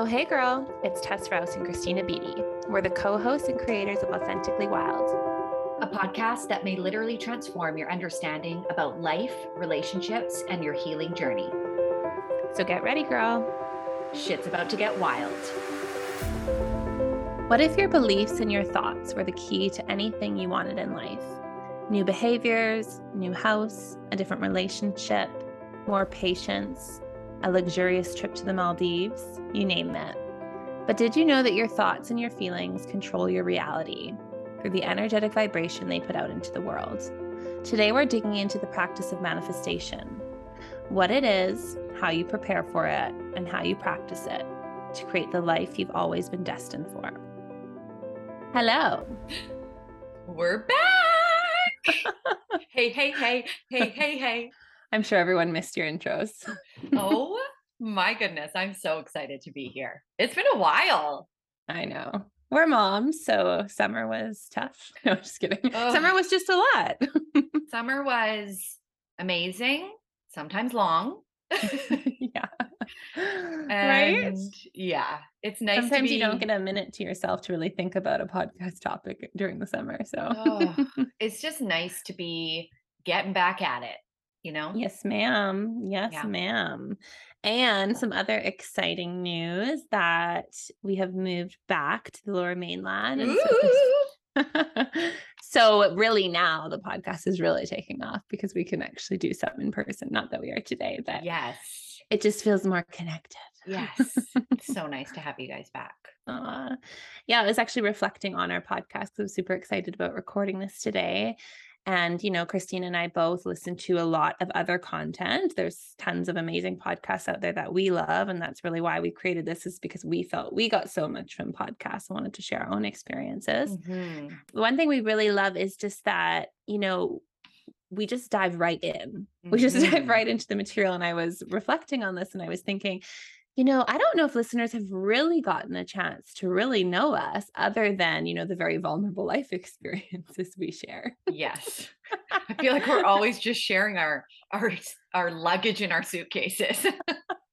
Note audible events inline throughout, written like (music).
Oh, hey, girl. It's Tess Rouse and Christina Beatty. We're the co hosts and creators of Authentically Wild, a podcast that may literally transform your understanding about life, relationships, and your healing journey. So get ready, girl. Shit's about to get wild. What if your beliefs and your thoughts were the key to anything you wanted in life? New behaviors, new house, a different relationship, more patience, a luxurious trip to the Maldives, you name it. But did you know that your thoughts and your feelings control your reality through the energetic vibration they put out into the world? Today, we're digging into the practice of manifestation what it is, how you prepare for it, and how you practice it to create the life you've always been destined for. Hello. We're back. (laughs) hey, hey, hey, hey, hey, hey. I'm sure everyone missed your intros. oh my goodness. I'm so excited to be here. It's been a while. I know. We're moms, so summer was tough. (laughs) No, just kidding. Summer was just a lot. (laughs) summer was amazing, sometimes long. (laughs) yeah. And right? Yeah. It's nice Sometimes be... you don't get a minute to yourself to really think about a podcast topic during the summer. So oh, it's just nice to be getting back at it you know? Yes, ma'am. Yes, yeah. ma'am. And some other exciting news that we have moved back to the lower mainland. So, (laughs) so, really now the podcast is really taking off because we can actually do some in person. Not that we are today, but yes, it just feels more connected. Yes. (laughs) so nice to have you guys back. Uh, yeah, I was actually reflecting on our podcast. I was super excited about recording this today. And, you know, Christine and I both listen to a lot of other content. There's tons of amazing podcasts out there that we love. And that's really why we created this, is because we felt we got so much from podcasts and wanted to share our own experiences. Mm-hmm. One thing we really love is just that, you know, we just dive right in. Mm-hmm. We just (laughs) dive mm-hmm. right into the material. And I was reflecting on this and I was thinking, you know, I don't know if listeners have really gotten a chance to really know us other than, you know, the very vulnerable life (laughs) experiences we share. yes. (laughs) I feel like we're always just sharing our our our luggage in our suitcases.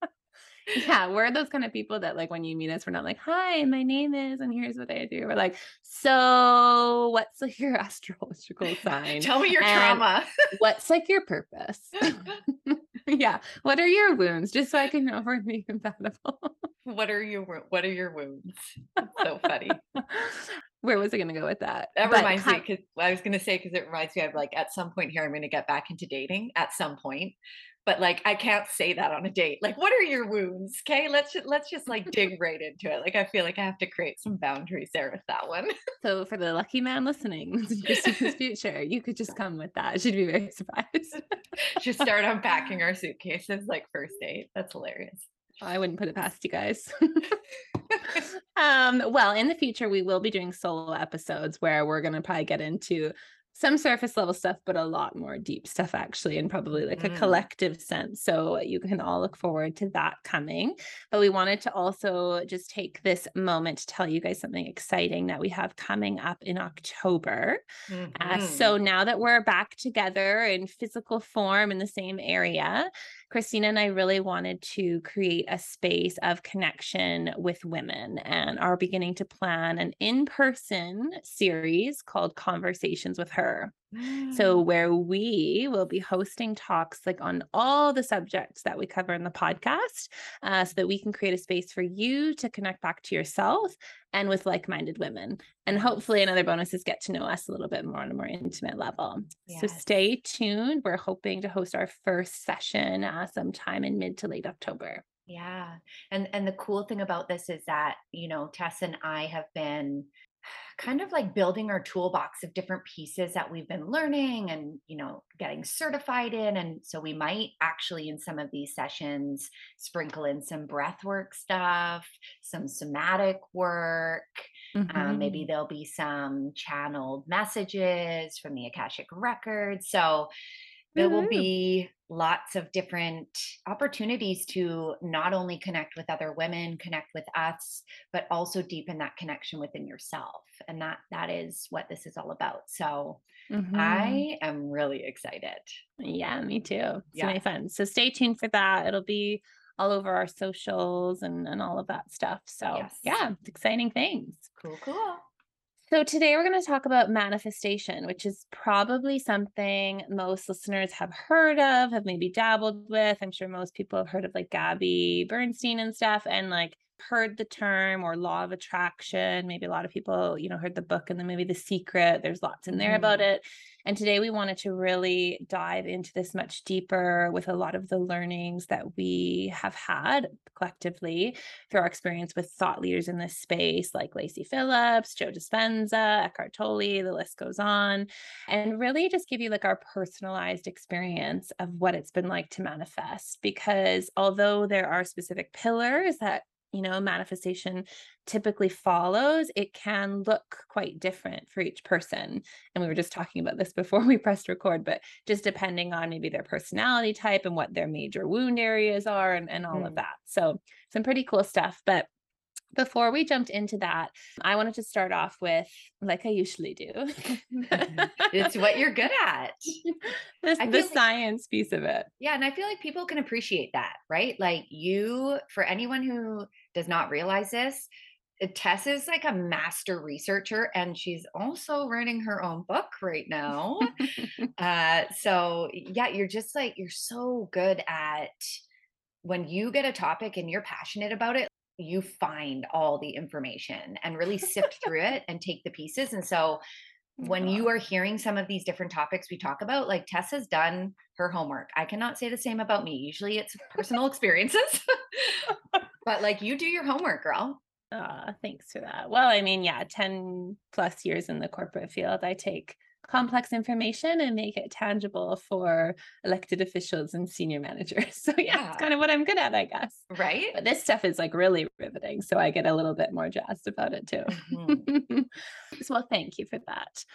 (laughs) yeah, we're those kind of people that like when you meet us, we're not like, "Hi, my name is," and here's what I do. We're like, "So, what's like your astrological sign? Tell me your trauma. what's like your purpose?" (laughs) yeah. What are your wounds? Just so I can know if we're being compatible. (laughs) what are your What are your wounds? so funny. (laughs) Where was I going to go with that? That but reminds me because I was going to say because it reminds me of like at some point here I'm going to get back into dating at some point, but like I can't say that on a date. Like, what are your wounds? Okay, let's just, let's just like dig right into it. Like, I feel like I have to create some boundaries there with that one. (laughs) So, for the lucky man listening, (laughs) (laughs) Christina's future, you could just come with that. She'd be very surprised. just start unpacking our suitcases like first date. That's hilarious. I wouldn't put it past you guys. um, well, in the future, we will be doing solo episodes where we're going to probably get into some surface level stuff, but a lot more deep stuff, actually, and probably like mm. a collective sense. So you can all look forward to that coming. But we wanted to also just take this moment to tell you guys something exciting that we have coming up in October. Mm-hmm. Uh, so now that we're back together in physical form in the same area, Christina and I really wanted to create a space of connection with women and are beginning to plan an in person series called Conversations with Her. So, mm. where we will be hosting talks like on all the subjects that we cover in the podcast, uh, so that we can create a space for you to connect back to yourself and with like minded women. And hopefully, another bonus is get to know us a little bit more on a more intimate level. Yes. So, stay tuned. We're hoping to host our first session uh, sometime in mid to late October. Yeah. And and the cool thing about this is that, you know, Tess and I have been kind of like building our toolbox of different pieces that we've been learning and you know getting certified in and so we might actually in some of these sessions sprinkle in some breath work stuff some somatic work mm-hmm. um, maybe there'll be some channeled messages from the akashic records so there will be lots of different opportunities to not only connect with other women connect with us but also deepen that connection within yourself and that that is what this is all about so mm-hmm. i am really excited yeah me too it's yeah. really fun so stay tuned for that it'll be all over our socials and, and all of that stuff. So, yes. yeah, it's exciting things. Cool, cool. So, today we're going to talk about manifestation, which is probably something most listeners have heard of, have maybe dabbled with. I'm sure most people have heard of like Gabby Bernstein and stuff. And like, heard the term or law of attraction. Maybe a lot of people, you know, heard the book and then maybe The Secret. There's lots in there mm. about it. And today we wanted to really dive into this much deeper with a lot of the learnings that we have had collectively through our experience with thought leaders in this space, like Lacy Phillips, Joe Dispenza, Eckhart Tolle, the list goes on, and really just give you like our personalized experience of what it's been like to manifest. Because although there are specific pillars that you know manifestation typically follows it can look quite different for each person and we were just talking about this (laughs) before we pressed record but just depending on maybe their personality type and what their major wound areas are and, and all mm. of that so some pretty cool stuff but before we jumped into that, I wanted to start off with, like I usually do, (laughs) it's what you're good at. (laughs) the like, science piece of it. Yeah. And I feel like people can appreciate that, right? Like you, for anyone who does not realize this, uh, Tess is like a master researcher and she's also writing her own book right now. (laughs) uh, so, yeah, you're just like, you're so good at when you get a topic and you're passionate about it, you find all the information and really sift (laughs) through it and take the pieces. And so when you are hearing some of these different topics we talk about, like Tess has done her homework. I cannot say the same about me. Usually it's personal experiences, (laughs) but like you do your homework, girl. Uh, thanks for that. Well, I mean, yeah, 10 plus years in the corporate field, I take complex information and make it tangible for elected officials and senior managers. (laughs) So yeah, yeah, it's kind of what I'm good at, I guess. Right. But this stuff is like really riveting. So I get a little bit more jazzed about it too. Mm-hmm. (laughs) so well, thank you for that.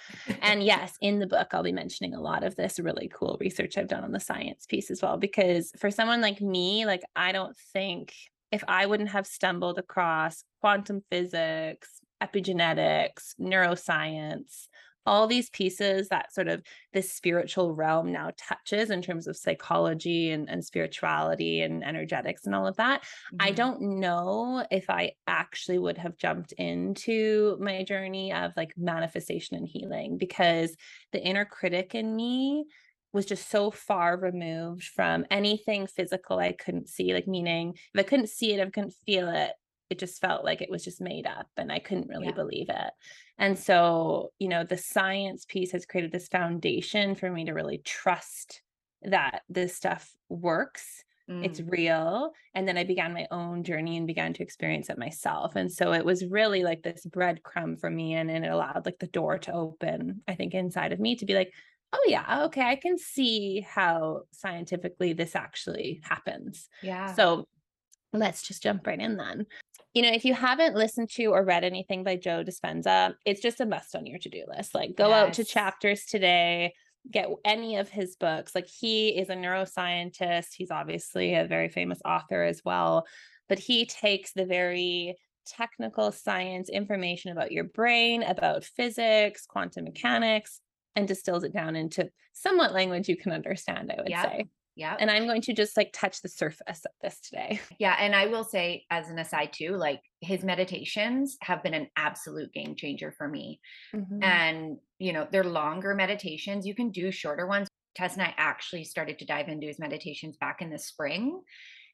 And yes, in the book, I'll be mentioning a lot of this really cool research I've done on the science piece as well. Because for someone like me, like I don't think if I wouldn't have stumbled across quantum physics, epigenetics, neuroscience, all these pieces that sort of this spiritual realm now touches in terms of psychology and, and spirituality and energetics and all of that. Mm-hmm. I don't know if I actually would have jumped into my journey of like manifestation and healing because the inner critic in me was just so far removed from anything physical I couldn't see, like meaning if I couldn't see it, if I couldn't feel it, it just felt like it was just made up and I couldn't really yeah. believe it. And so, you know, the science piece has created this foundation for me to really trust that this stuff works. Mm. It's real. And then I began my own journey and began to experience it myself. And so it was really like this breadcrumb for me. And, and it allowed like the door to open, I think, inside of me to be like, oh yeah okay i can see how scientifically this actually happens yeah so let's just jump right in then you know, if you haven't listened to or read anything by Joe Dispenza, it's just a must on your to do list. Like, go yes. out to chapters today, get any of his books. Like, he is a neuroscientist. He's obviously a very famous author as well, but he takes the very technical science information about your brain, about physics, quantum mechanics, and distills it down into somewhat language you can understand, I would yep. say. Yeah. And I'm going to just like touch the surface of this today. (laughs) Yeah. And I will say, as an aside, too, like his meditations have been an absolute game changer for me. Mm-hmm. And, you know, they're longer meditations. You can do shorter ones. Tess and I actually started to dive into his meditations back in the spring.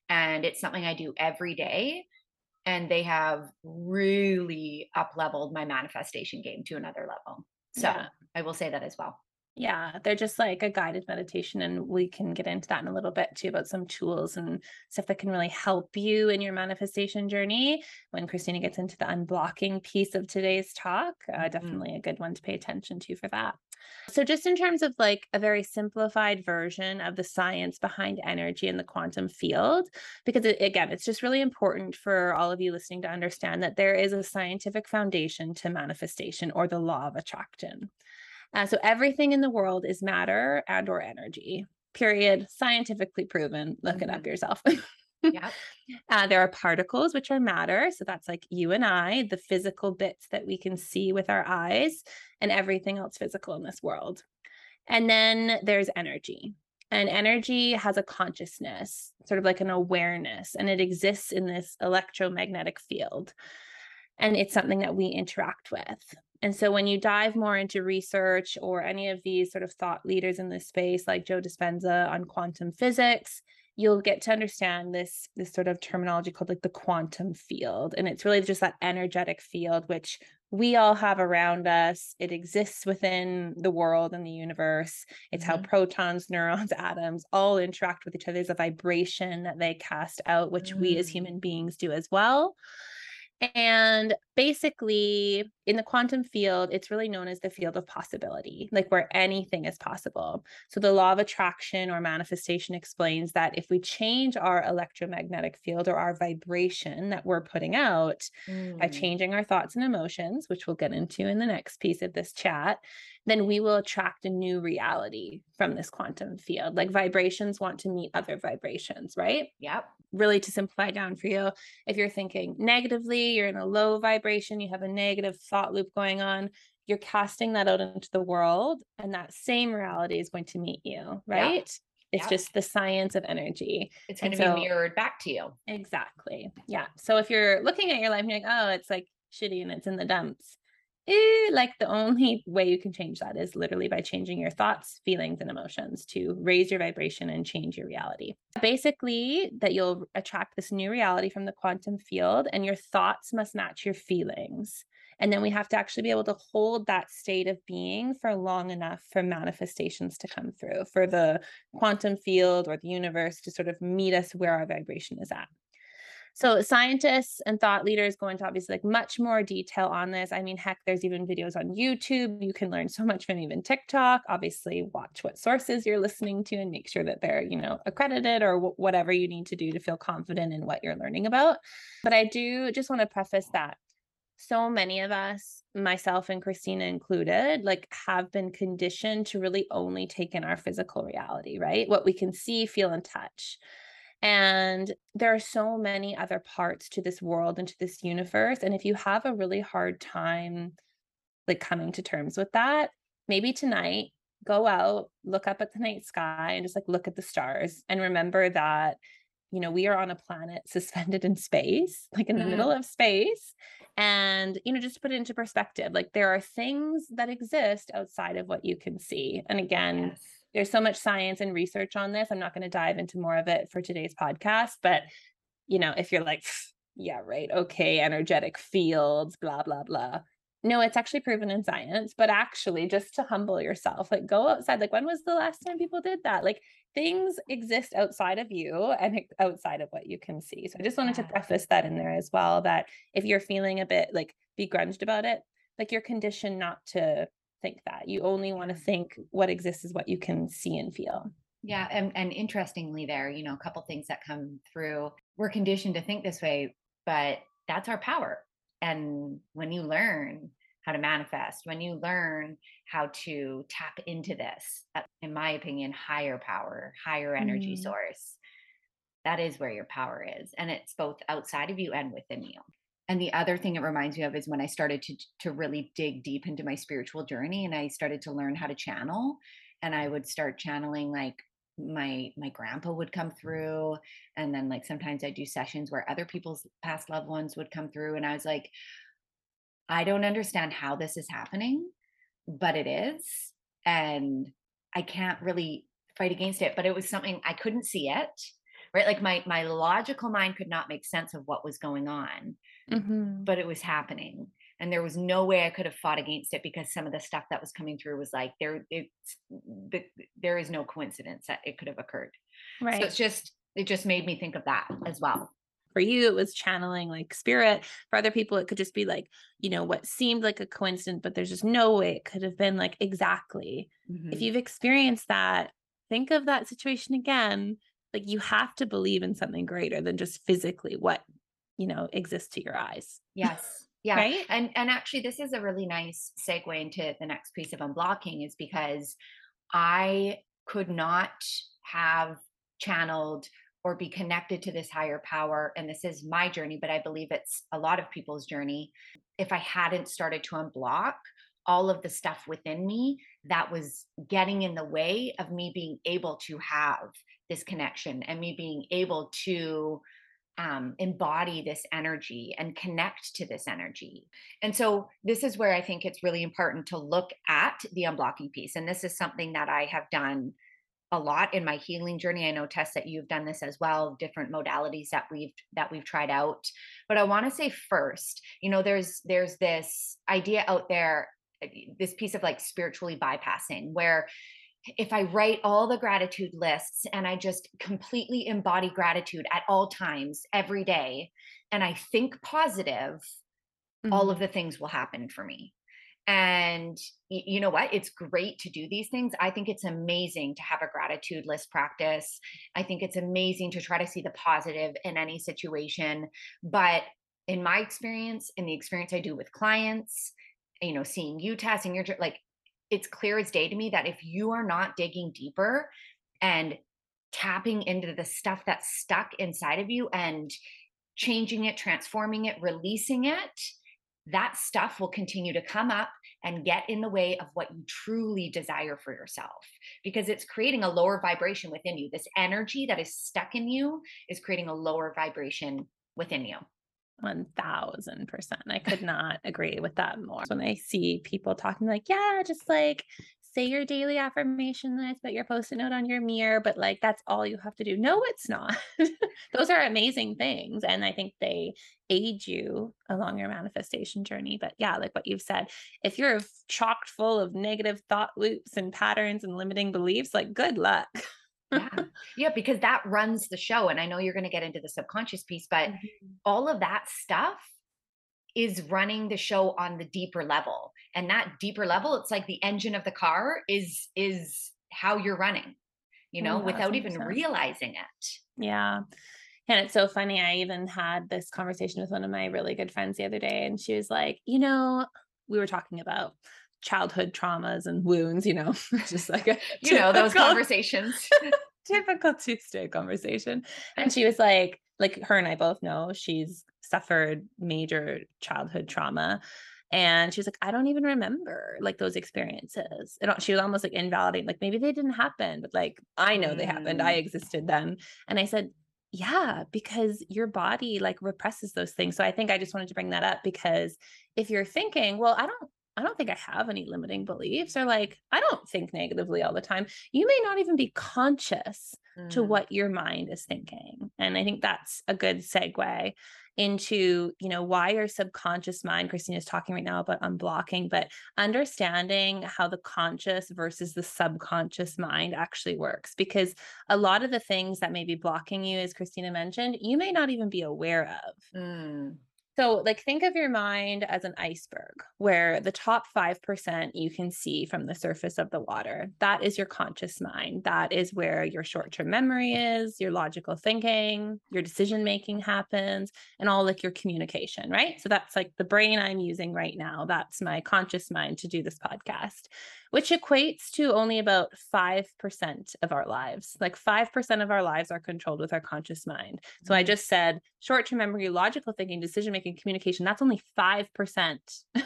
And it's something I do every day. And they have really up leveled my manifestation game to another level. So yeah. I will say that as well. Yeah, they're just like a guided meditation. And we can get into that in a little bit too about some tools and stuff that can really help you in your manifestation journey. When Christina gets into the unblocking piece of today's talk, uh, mm-hmm. definitely a good one to pay attention to for that. So, just in terms of like a very simplified version of the science behind energy in the quantum field, because it, again, it's just really important for all of you listening to understand that there is a scientific foundation to manifestation or the law of attraction. Uh, so everything in the world is matter and or energy. Period. Scientifically proven. Look mm-hmm. it up mm-hmm. yourself. yeah. (laughs) Uh, there are particles, which are matter. So that's like you and I, the physical bits that we can see with our eyes, and everything else physical in this world. And then there's energy. And energy has a consciousness, sort of like an awareness, and it exists in this electromagnetic field. And it's something that we interact with. And so when you dive more into research or any of these sort of thought leaders in this space, like Joe Dispenza on quantum physics, you'll get to understand this this sort of terminology called like the quantum field and it's really just that energetic field which we all have around us. It exists within the world and the universe. It's mm-hmm. how protons, neurons, (laughs) atoms all interact with each other. There's a vibration that they cast out, which mm. we as mm. human beings do as well. And basically, in the quantum field, it's really known as the field of possibility, like where anything is possible. So, the law of attraction or manifestation explains that if we change our electromagnetic field or our vibration that we're putting out mm. by changing our thoughts and emotions, which we'll get into in the next piece of this chat, then we will attract a new reality from this quantum field. Like vibrations want to meet other vibrations, right? Yep. Really, to simplify down for you, if you're thinking negatively, you're in a low vibration, you have a negative thought loop going on, you're casting that out into the world, and that same reality is going to meet you, right? Yep. It's yep. just the science of energy. It's going to so, be mirrored back to you. Exactly. Yeah. So if you're looking at your life and you're like, oh, it's like shitty and it's in the dumps, eh, like the only way you can change that is literally by changing your thoughts, feelings, and emotions to raise your vibration and change your reality. Basically, that you'll attract this new reality from the quantum field, and your thoughts must match your feelings. And then we have to actually be able to hold that state of being for long enough for manifestations to come through, for the quantum field or the universe to sort of meet us where our vibration is at. So scientists and thought leaders go into obviously like much more detail on this. I mean, heck, there's even videos on YouTube. You can learn so much from even TikTok. Obviously, watch what sources you're listening to and make sure that they're, you know, accredited or w- whatever you need to do to feel confident in what you're learning about. But I do just want to preface that so many of us, myself and Christina included, like have been conditioned to really only take in our physical reality, right? What we can see, feel, and touch. And there are so many other parts to this world and to this universe. And if you have a really hard time, like coming to terms with that, maybe tonight go out, look up at the night sky, and just like look at the stars and remember that, you know, we are on a planet (laughs) suspended in space, like in the mm. middle of space. And, you know, just put it into perspective, like there are things that exist outside of what you can see. And again, yes there's so much science and research on this. I'm not going to dive into more of it for today's podcast, but you know, if you're like, yeah, right, okay, energetic fields, blah, blah, blah. No, it's actually proven in science, but actually just to humble yourself, like go outside. Like, when was the last time people did that? Like, things exist outside of you and outside of what you can see. So I just wanted to preface that in there as well that if you're feeling a bit like begrudged about it, like you're conditioned not to think that. You only want to think what exists is what you can see and feel. Yeah, and and interestingly there, you know, a couple things that come through. We're conditioned to think this way, but that's our power. And when you learn how to manifest, when you learn how to tap into this, in my opinion, higher power, higher energy mm. source, that is where your power is. And it's both outside of you and within you and the other thing it reminds me of is when i started to to really dig deep into my spiritual journey and i started to learn how to channel and i would start channeling like my my grandpa would come through and then like sometimes i do sessions where other people's past loved ones would come through and i was like i don't understand how this is happening but it is and i can't really fight against it. But it was something i couldn't see it right? Like my my logical mind could not make sense of what was going on mm-hmm. but it was happening and there was no way i could have fought against it because some of the stuff that was coming through was like there it's the, there is no coincidence that it could have occurred. Right. so it's just it just made me think of that as well. For you it was channeling like spirit. For other people it could just be like you know what seemed like a coincidence but there's just no way it could have been like exactly. Mm-hmm. if you've experienced that think of that situation again. Like you have to believe in something greater than just physically what you know exist to your eyes yes. Yeah. right? and and actually this is a really nice segue into the next piece of unblocking is because i could not have channeled or be connected to this higher power and this is my journey but i believe it's a lot of people's journey. If i hadn't started to unblock all of the stuff within me that was getting in the way of me being able to have this connection and me being able to um, embody this energy and connect to this energy. And so, this is where I think it's really important to look at the unblocking piece. And this is something that I have done a lot in my healing journey. I know Tess that you've done this as well, different modalities that we've that we've tried out. But I want to say first, you know, there's there's this idea out there, eh, this piece of like spiritually bypassing where if I write all the gratitude lists and I just completely embody gratitude at all times every day and I think positive, mm-hmm. all of the things will happen for me. And you know what? It's great to do these things. I think it's amazing to have a gratitude list practice. I think it's amazing to try to see the positive in any situation. But in my experience, in the experience I do with clients, you know, seeing you testing your like it's clear as day to me that if you are not digging deeper and tapping into the stuff that's stuck inside of you and changing it, transforming it, releasing it, that stuff will continue to come up and get in the way of what you truly desire for yourself because it's creating a lower vibration within you. This energy that is stuck in you is creating a lower vibration within you. 1000%. I could not agree with that more. When I see people talking like, yeah, just like say your daily affirmation list, put your post-it note on your mirror, but like that's all you have to do. No, it's not. (laughs) Those are amazing things. And I think they aid you along your manifestation journey. But yeah, like what you've said, if you're chocked full of negative thought loops and patterns and limiting beliefs, like good luck (laughs) yeah. Yeah, because that runs the show. And I know you're going to get into the subconscious piece, but mm-hmm. all of that stuff is running the show on the deeper level. And that deeper level, it's like the engine of the car is is how you're running, you know, oh, without even realizing it. Yeah. And it's so funny. I even had this conversation with one of my really good friends the other day, and she was like, you know, we were talking about childhood traumas and wounds, you know, (laughs) just like a (laughs) you know, those conversations. (laughs) typical Tuesday conversation. And she was like, like her and I both know she's suffered major childhood trauma. And she was like, I don't even remember like those experiences. And she was almost like invalidating, like maybe they didn't happen, but like I know mm. they happened. I mm. existed then. And I said, yeah, because your body like represses those things. So I think I just wanted to bring that up because if you're thinking, well, I don't I don't think I have any limiting beliefs, or like, I don't think negatively all the time. You may not even be conscious mm. to what your mind is thinking. And I think that's a good segue into, you know, why your subconscious mind, Christina is talking right now about unblocking, but understanding how the conscious versus the subconscious mind actually works. Because a lot of the things that may be blocking you, as Christina mentioned, you may not even be aware of. Mm. So, like, think of your mind as an iceberg where the top 5% you can see from the surface of the water. That is your conscious mind. That is where your short term memory is, your logical thinking, your decision making happens, and all like your communication, right? So, that's like the brain I'm using right now. That's my conscious mind to do this podcast which equates to only about 5% of our lives. Like 5% of our lives are controlled with our conscious mind. So I mm-hmm. just said short term memory, logical thinking, decision making, communication, that's only 5%. (laughs)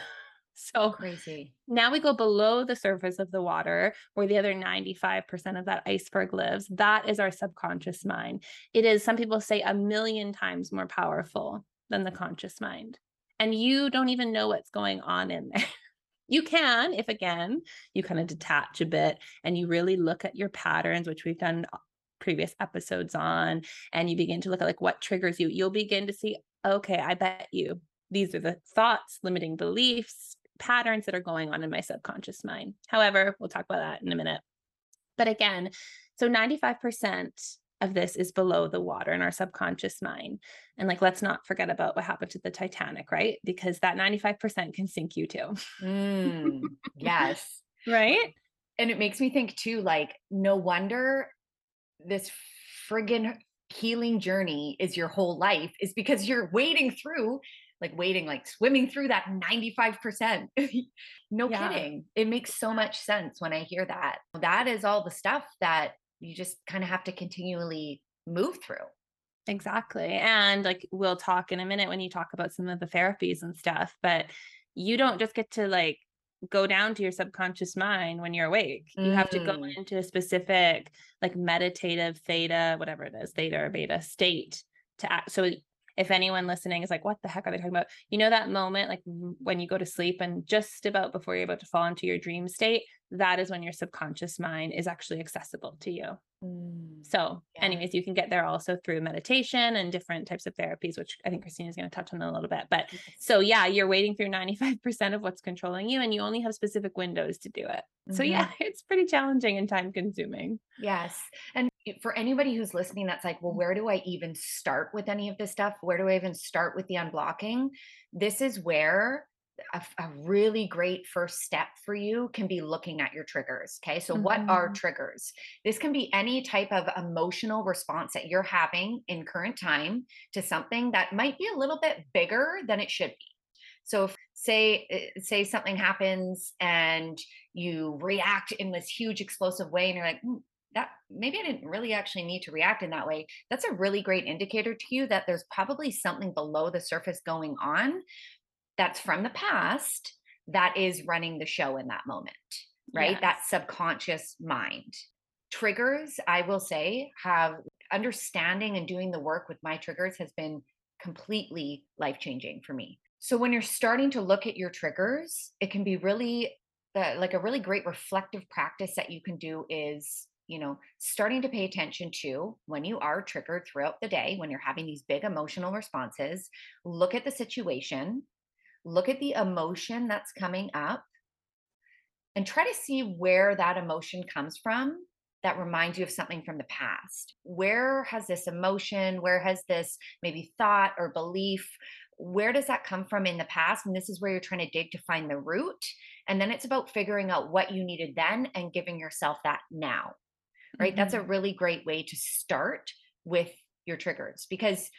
so crazy. Now we go below the surface of the water where the other 95% of that iceberg lives. That is our subconscious mind. It is, some people say, a million times more powerful than the conscious mind. And you don't even know what's going on in there. (laughs) You can, if again, you kind of detach a bit and you really look at your patterns, which we've done uh, previous episodes on, and you begin to look at like what triggers you, you'll begin to see, okay, I bet you these are the thoughts, limiting beliefs, patterns that are going on in my subconscious mind. However, we'll talk about that in a minute. But again, so 95% of this is below the water in our subconscious mind. And like, let's not forget about what happened to the Titanic, right? Because that 95% can sink you too. Mm, yes. (laughs) right. And it makes me think too, like, no wonder this friggin' healing journey is your whole life, is because you're wading through like waiting, like swimming through that 95%. (laughs) no yeah. kidding. It makes so much sense when I hear that. That is all the stuff that you just kind of have to continually move through. Exactly. And like we'll talk in a minute when you talk about some of the therapies and stuff, but you don't just get to like go down to your subconscious mind when you're awake. You have to go Mm. into a specific like meditative theta, whatever it is, theta or beta state to act. So if anyone listening is like, what the heck are they talking about? You know, that moment, like when you go to sleep and just about before you're about to fall into your dream state, that is when your subconscious mind is actually accessible to you. Mm. So, Yeah. anyways, you can get there also through meditation and different types of therapies, which I think Christina's going to touch on a little bit. But so, yeah, you're waiting through 95% of what's controlling you, and you only have specific windows to do it. So, Mhm. yeah, it's pretty challenging and time consuming. Yes. And for anybody who's listening, that's like, well, where do I even start with any of this stuff? Where do I even start with the unblocking? This is where a, a really great first step for you can be looking at your triggers. Okay. So, what are Mhm. triggers? This can be any type of emotional response that you're having in current time to something that might be a little bit bigger than it should be. So if say uh, say something happens and you react in this huge explosive way and you're like, "Hmm, that maybe I didn't really actually need to react in that way. That's a really great indicator to you that there's probably something below the surface going on that's from the past that is running the show in that moment, right? That subconscious mind. Triggers, I will say, have understanding and doing the work with my triggers has been completely life changing for me. So when you're starting to look at your triggers, it can be really uh, like a really great reflective practice that you can do is you know starting to pay attention to when you are triggered throughout the day when you're having these big emotional responses look at the situation look at the emotion that's coming up and try to see where that emotion comes from that reminds you of something from the past. Where has this emotion, where has this maybe thought or belief, where does that come from in the past? And this is where you're trying to dig to find the root. And then it's about figuring out what you needed then and giving yourself that now, right? That's a Mhm. really great way to start with your triggers because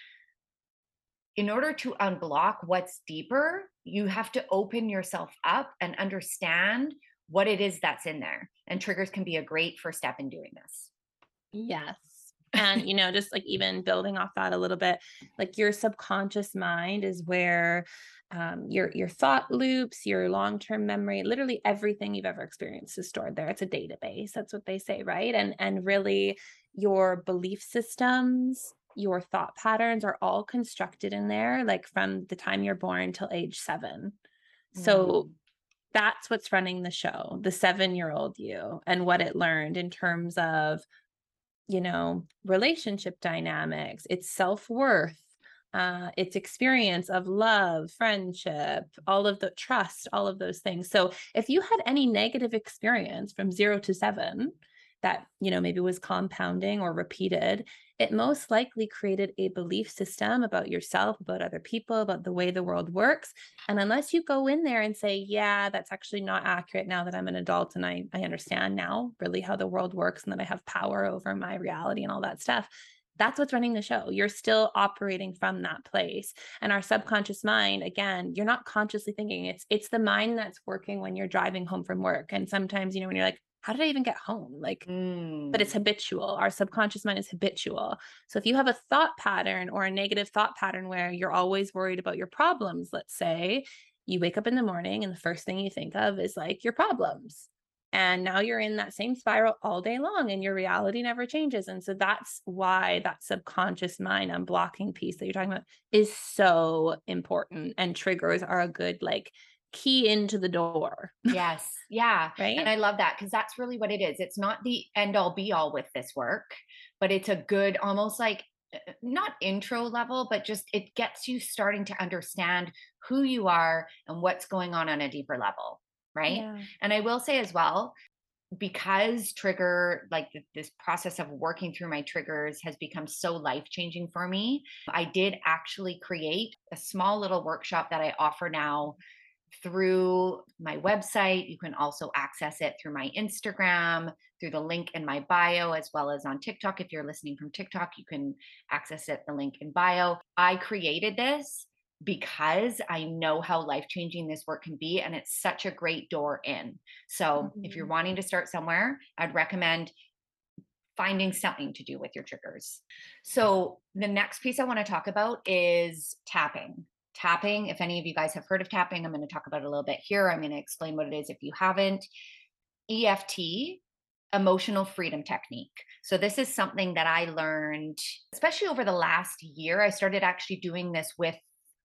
in order to unblock what's deeper, you have to open yourself up and understand what it is that's in there. And triggers can be a great first step in doing this. Yes. And, (laughs) you know, just like even building off that a little bit, like your subconscious mind is where um, your your thought loops, your long term memory, literally everything you've ever experienced is stored there. It's a database. That's what they say, right? And and really, your belief systems, your thought patterns are all constructed in there, like from the time you're born till age seven. So Mm. that's what's running the show the seven year old you and what it learned in terms of you know relationship dynamics its self-worth uh its experience of love friendship all of the trust all of those things so if you had any negative experience from 0 to 7 that you know maybe was compounding or repeated it most likely created a belief system about yourself about other people about the way the world works and unless you go in there and say, yeah, that's actually not accurate now that I'm an adult and I, I understand now really how the world works and that I have power over my reality and all that stuff, that's what's running the show. You're still operating from that place. And our subconscious mind, again, you're not consciously thinking it's it's the mind that's working when you're driving home from work. And sometimes, you know, when you're like, how did I even get home? Like, but it's Mm. habitual. Our subconscious mind is habitual. So if you have a thought pattern or a negative thought pattern where you're always worried about your problems, let's say you wake up in the morning and the first thing you think of is like your problems. And now you're in that same spiral all day long and your reality never changes. And so that's why that subconscious mind unblocking piece that you're talking about is so important. And triggers are a good like key into the door, (laughs) Yes. Yeah. right. And? I love that because that's really what it is. It's not the end all be all with this work, but it's a good, almost like uh, uh, not intro level, but just it gets you starting to understand who you are and what's going on on a deeper level. Right. Yeah. And I will say as well, because trigger like th- this process of working through my triggers has become so life changing for me i did actually create a small little workshop that i offer now through my website you can also access it through my instagram through the link in my bio as well as on tiktok if you're listening from tiktok you can access it the link in bio i created this because I know how life changing this work can be. And it's such a great door in. So if you're Mhm. wanting to start somewhere, I'd recommend finding something to do with your triggers. So the next piece I want to talk about is tapping. Tapping, if any of you guys have heard of tapping, I'm going to talk about it a little bit here. I'm going to explain what it is if you haven't. EFT, emotional freedom technique. So, this is something that I learned, especially over the last year. I started actually doing this with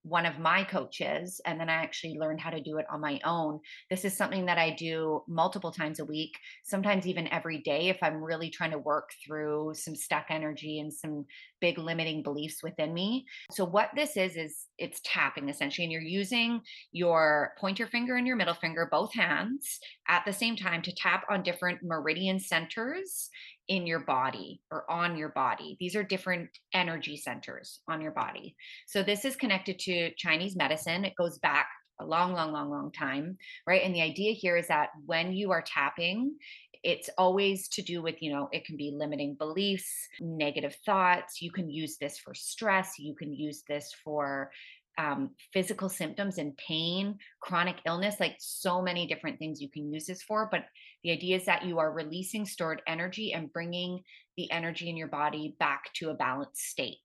one of my coaches and then I actually learned how to do it on my own. This is something that I do multiple times a week, sometimes even every day if I'm really trying to work through some stuck energy and some big limiting beliefs within me. So what this is is it's tapping essentially and you're using your pointer finger and your middle finger both hands at the same time to tap on different meridian centers in your body or on your body. These are different energy centers on your body. So this is connected to Chinese medicine. It goes back a long, long, long, long time, right? And the idea here is that when you are tapping, it's always to do with, you know, it can be limiting beliefs, negative thoughts. You can use this for stress. You can use this for um, physical symptoms and pain, chronic illness, like so many different things you can use this for. But the idea is that you are releasing stored energy and bringing the energy in your body back to a balanced state,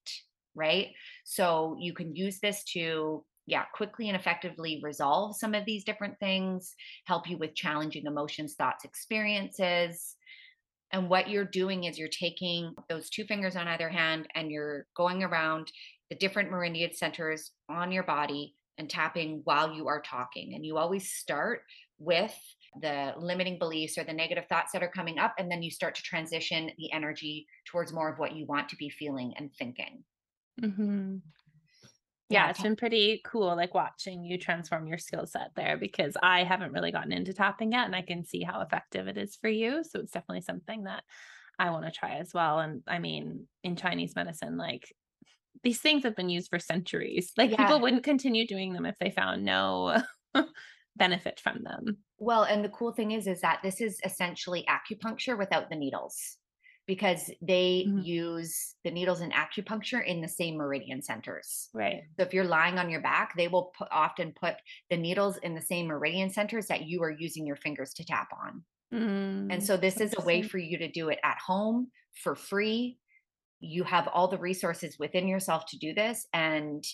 right? So you can use this to yeah, quickly and effectively resolve some of these different things, help you with challenging emotions, thoughts, experiences. And what you're doing is you're taking those two fingers on either hand and you're going around the different meridian centers on your body and tapping while you are talking. And you always start with the limiting beliefs or the negative thoughts that are coming up. And then you start to transition the energy towards more of what you want to be feeling and thinking. Mm-hmm. Yeah, it's been pretty cool like watching you transform your skill set there because I haven't really gotten into tapping yet and I can see how effective it is for you. So it's definitely something that I want to try as well. And I mean, in Chinese medicine, like these things have been used for centuries. Like yeah. people wouldn't continue doing them if they found no (laughs) benefit from them. Well, and the cool thing is is that this is essentially acupuncture without the needles because they mm-hmm. use the needles in acupuncture in the same meridian centers. Right. So if you're lying on your back, they will put, often put the needles in the same meridian centers that you are using your fingers to tap on. Mm, and so this is a way for you to do it at home for free you have all the resources within yourself to do this and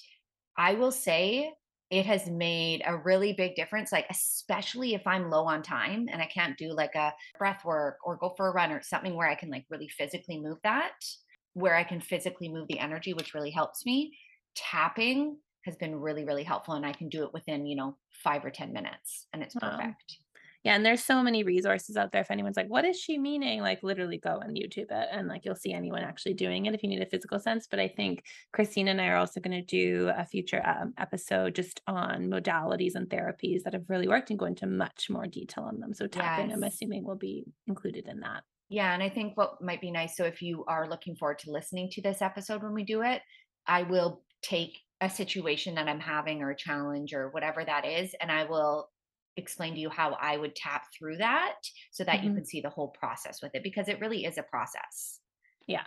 i will say it has made a really big difference like especially if i'm low on time and i can't do like a breath work or go for a run or something where i can like really physically move that where i can physically move the energy which really helps me tapping has been really really helpful and i can do it within you know 5 or 10 minutes and it's perfect wow. Yeah, and there's so many resources out there. If anyone's like, what is she meaning? Like literally go and YouTube it and like you'll see anyone actually doing it if you need a physical sense. But I think Christine and I are also going to do a future um, episode just on modalities and therapies that have really worked and go into much more detail on them. So tapping, yes. I'm assuming, will be included in that. Yeah. And I think what might be nice. So if you are looking forward to listening to this episode when we do it, I will take a situation that I'm having or a challenge or whatever that is, and I will explain to you how I would tap through that so that mm-hmm. you can see the whole process with it because it really is a process. Yeah.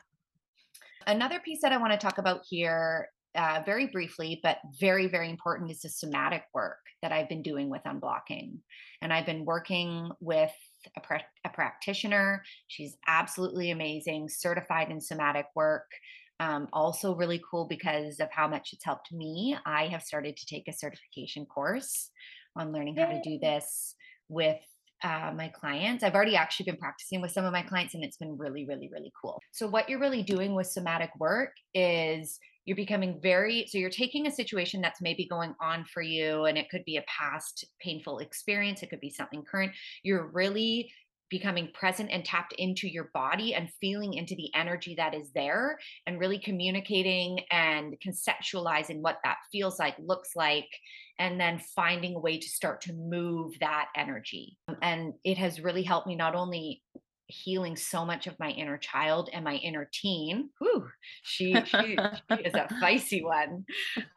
Another piece that I want to talk about here, uh, very briefly, but very, very important, is the somatic work that I've been doing with unblocking. And I've been working with a, pra- a practitioner. She's absolutely amazing, certified in somatic work. Um, also, really cool because of how much it's helped me. I have started to take a certification course on learning how to do this with uh, my clients. I've already actually been practicing with some of my clients, and it's been really, really, really cool. So, what you're really doing with somatic work is you're becoming very so you're taking a situation that's maybe going on for you and it could be a past painful experience it could be something current you're really becoming present and tapped into your body and feeling into the energy that is there and really communicating and conceptualizing what that feels like, looks like, and then finding a way to start to move that energy. And it has really helped me not only healing so much of my inner child and my inner teen. Whew, she, she, she is a (laughs) feisty one.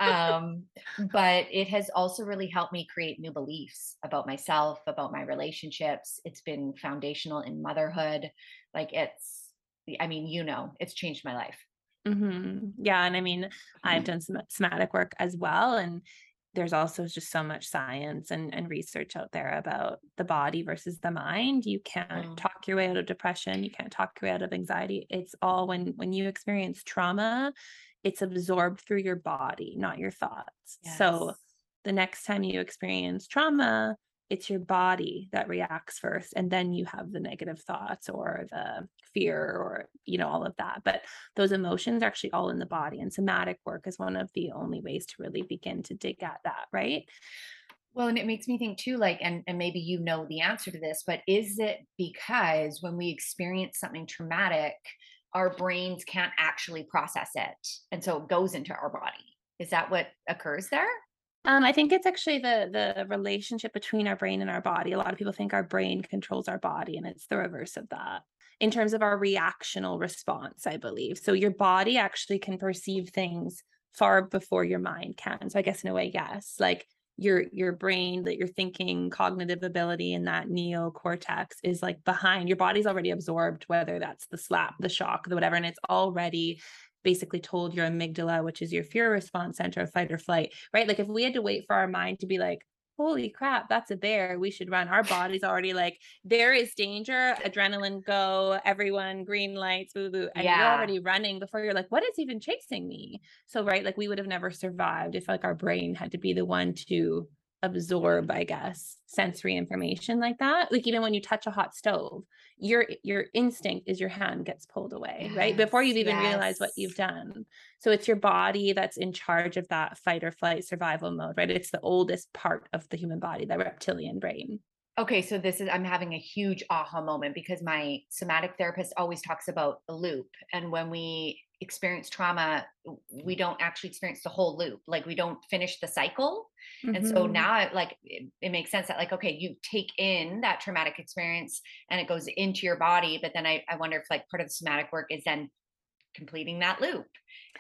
Um, but it has also really helped me create new beliefs about myself, about my relationships. It's been foundational in motherhood. Like it's, I mean, you know, it's changed my life. Mm-hmm. Yeah. And I mean, I've done some somatic work as well. And there's also just so much science and, and research out there about the body versus the mind you can't mm. talk your way out of depression you can't talk your way out of anxiety it's all when when you experience trauma it's absorbed through your body, not your thoughts. Yes. So the next time you experience trauma, it's your body that reacts first and then you have the negative thoughts or the fear or you know all of that but those emotions are actually all in the body and somatic work is one of the only ways to really begin to dig at that right? Well and it makes me think too like and, and maybe you know the answer to this but is it because when we experience something traumatic our brains can't actually process it and so it goes into our body? Is that what occurs there um, I think it's actually the the relationship between our brain and our body. A lot of people think our brain controls our body, and it's the reverse of that in terms of our reactional response, I believe. So your body actually can perceive things far before your mind can. So I guess in a way, yes. Like your your brain that you're thinking cognitive ability and that neocortex is like behind your body's already absorbed whether that's the slap the shock the whatever and it's already basically told your amygdala, which is your fear response center fight or flight, right? Like if we had to wait for our mind to be like, holy crap, that's a bear, we should run. Our body's already like, there is danger, adrenaline go, everyone, green lights, boo boo. And yeah. you're already running before you're like, what is even chasing me? So, right, like we would have never survived if like our brain had to be the one to absorb i guess sensory information like that. Like even when you touch a hot stove your your instinct is your hand gets pulled away yes, right? Before you've even yes. realized what you've done. So it's your body that's in charge of that fight or flight survival mode right? It's the oldest part of the human body the reptilian brain. Okay so this is i'm having a huge aha moment because my somatic therapist always talks about a loop. And when we experience trauma we don't actually experience the whole loop like we don't finish the cycle mm-hmm. and so mm-hmm. now like it, it, makes sense that like okay you take in that traumatic experience and it goes into your body but then I, I wonder if like part of the somatic work is then completing that loop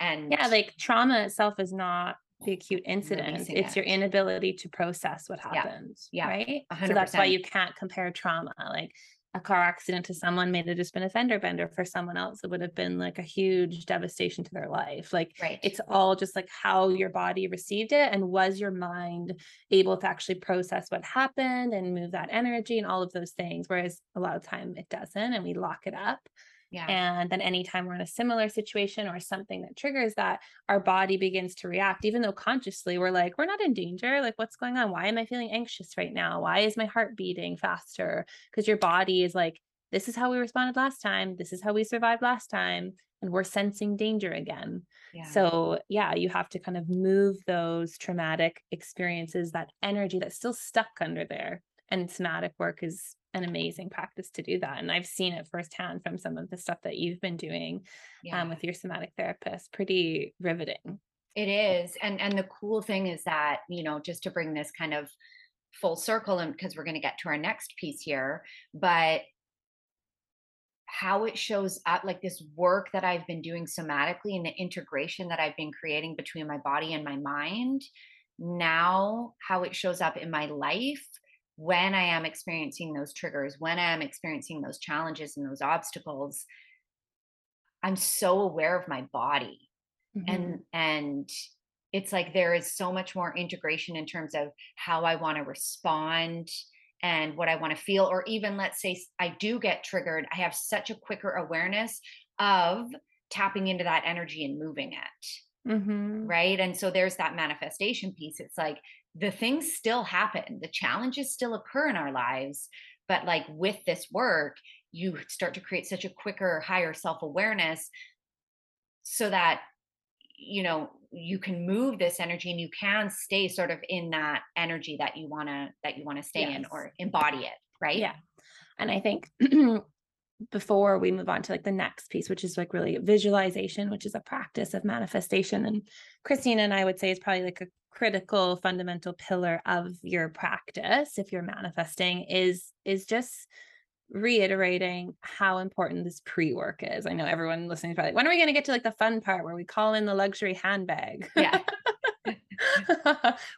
and yeah like trauma itself is not the acute incident it's it. your inability to process what happened yeah, yeah right 100%. so that's why you can't compare trauma like a car accident to someone may have just been a fender bender for someone else it would have been like a huge devastation to their life like right. it's all just like how your body received it and was your mind able to actually process what happened and move that energy and all of those things whereas a lot of time it doesn't and we lock it up yeah. And then anytime we're in a similar situation or something that triggers that, our body begins to react, even though consciously we're like, we're not in danger. Like, what's going on? Why am I feeling anxious right now? Why is my heart beating faster? Because your body is like, this is how we responded last time. This is how we survived last time. And we're sensing danger again. Yeah. So, yeah, you have to kind of move those traumatic experiences, that energy that's still stuck under there. And somatic work is an amazing practice to do that. And I've seen it firsthand from some of the stuff that you've been doing um, yeah. um, with your somatic therapist. Pretty riveting. It is. And and the cool thing is that, you know, just to bring this kind of full circle and because we're going to get to our next piece here, but how it shows up like this work that I've been doing somatically and the integration that I've been creating between my body and my mind now how it shows up in my life when I am experiencing those triggers, when I am experiencing those challenges and those obstacles, I'm so aware of my body. Mm-hmm. And and it's like there is so much more integration in terms of how I want to respond and what I want to feel or even let's say I do get triggered, I have such a quicker awareness of tapping into that energy and moving it. Mm-hmm. Right. And so there's that manifestation piece. It's like the things still happen the challenges still occur in our lives but like with this work you start to create such a quicker higher self-awareness so that you know you can move this energy and you can stay sort of in that energy that you want to that you want to stay yes. in or embody it right yeah and i think before we move on to like the next piece which is like really visualization which is a practice of manifestation and christina and i would say is probably like a critical fundamental pillar of your practice if you're manifesting is is just reiterating how important this pre-work is. I know everyone listening is probably like, when are we going to get to like the fun part where we call in the luxury handbag? Yeah. (laughs)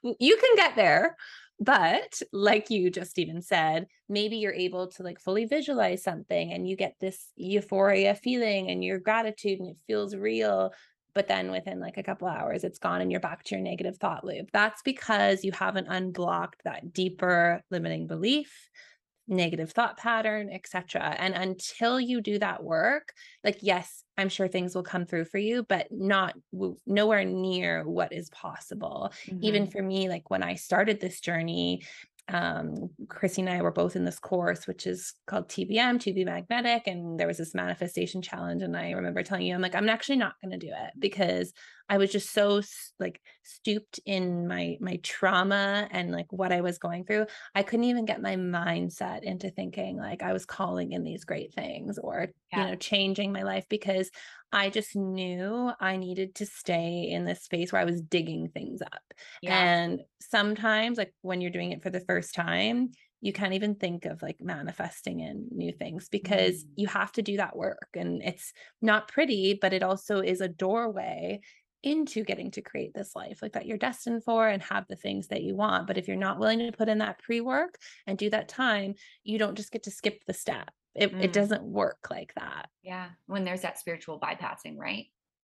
you can get there, but like you just even said, maybe you're able to like fully visualize something and you get this euphoria feeling and your gratitude and it feels real but then within like a couple hours it's gone and you're back to your negative thought loop. That's because you haven't unblocked that deeper limiting belief negative thought pattern, etc. And until you do that work, like yes, I'm sure things will come through for you, but not nowhere near what is possible. Mm-hmm. Even for me, like when I started this journey, um, Chrissy and I were both in this course, which is called TBM, to be magnetic. And there was this manifestation challenge. And I remember telling you, I'm like, I'm actually not going to do it because I was just so like stooped in my, my trauma and like what I was going through. I couldn't even get my mindset into thinking like I was calling in these great things or, yeah. you know, changing my life because I just knew I needed to stay in this space where I was digging things up. Yeah. And sometimes, like when you're doing it for the first time, you can't even think of like manifesting in new things because mm. you have to do that work. And it's not pretty, but it also is a doorway into getting to create this life like that you're destined for and have the things that you want. But if you're not willing to put in that pre work and do that time, you don't just get to skip the step it, mm. it doesn't work like that yeah when there's that spiritual bypassing right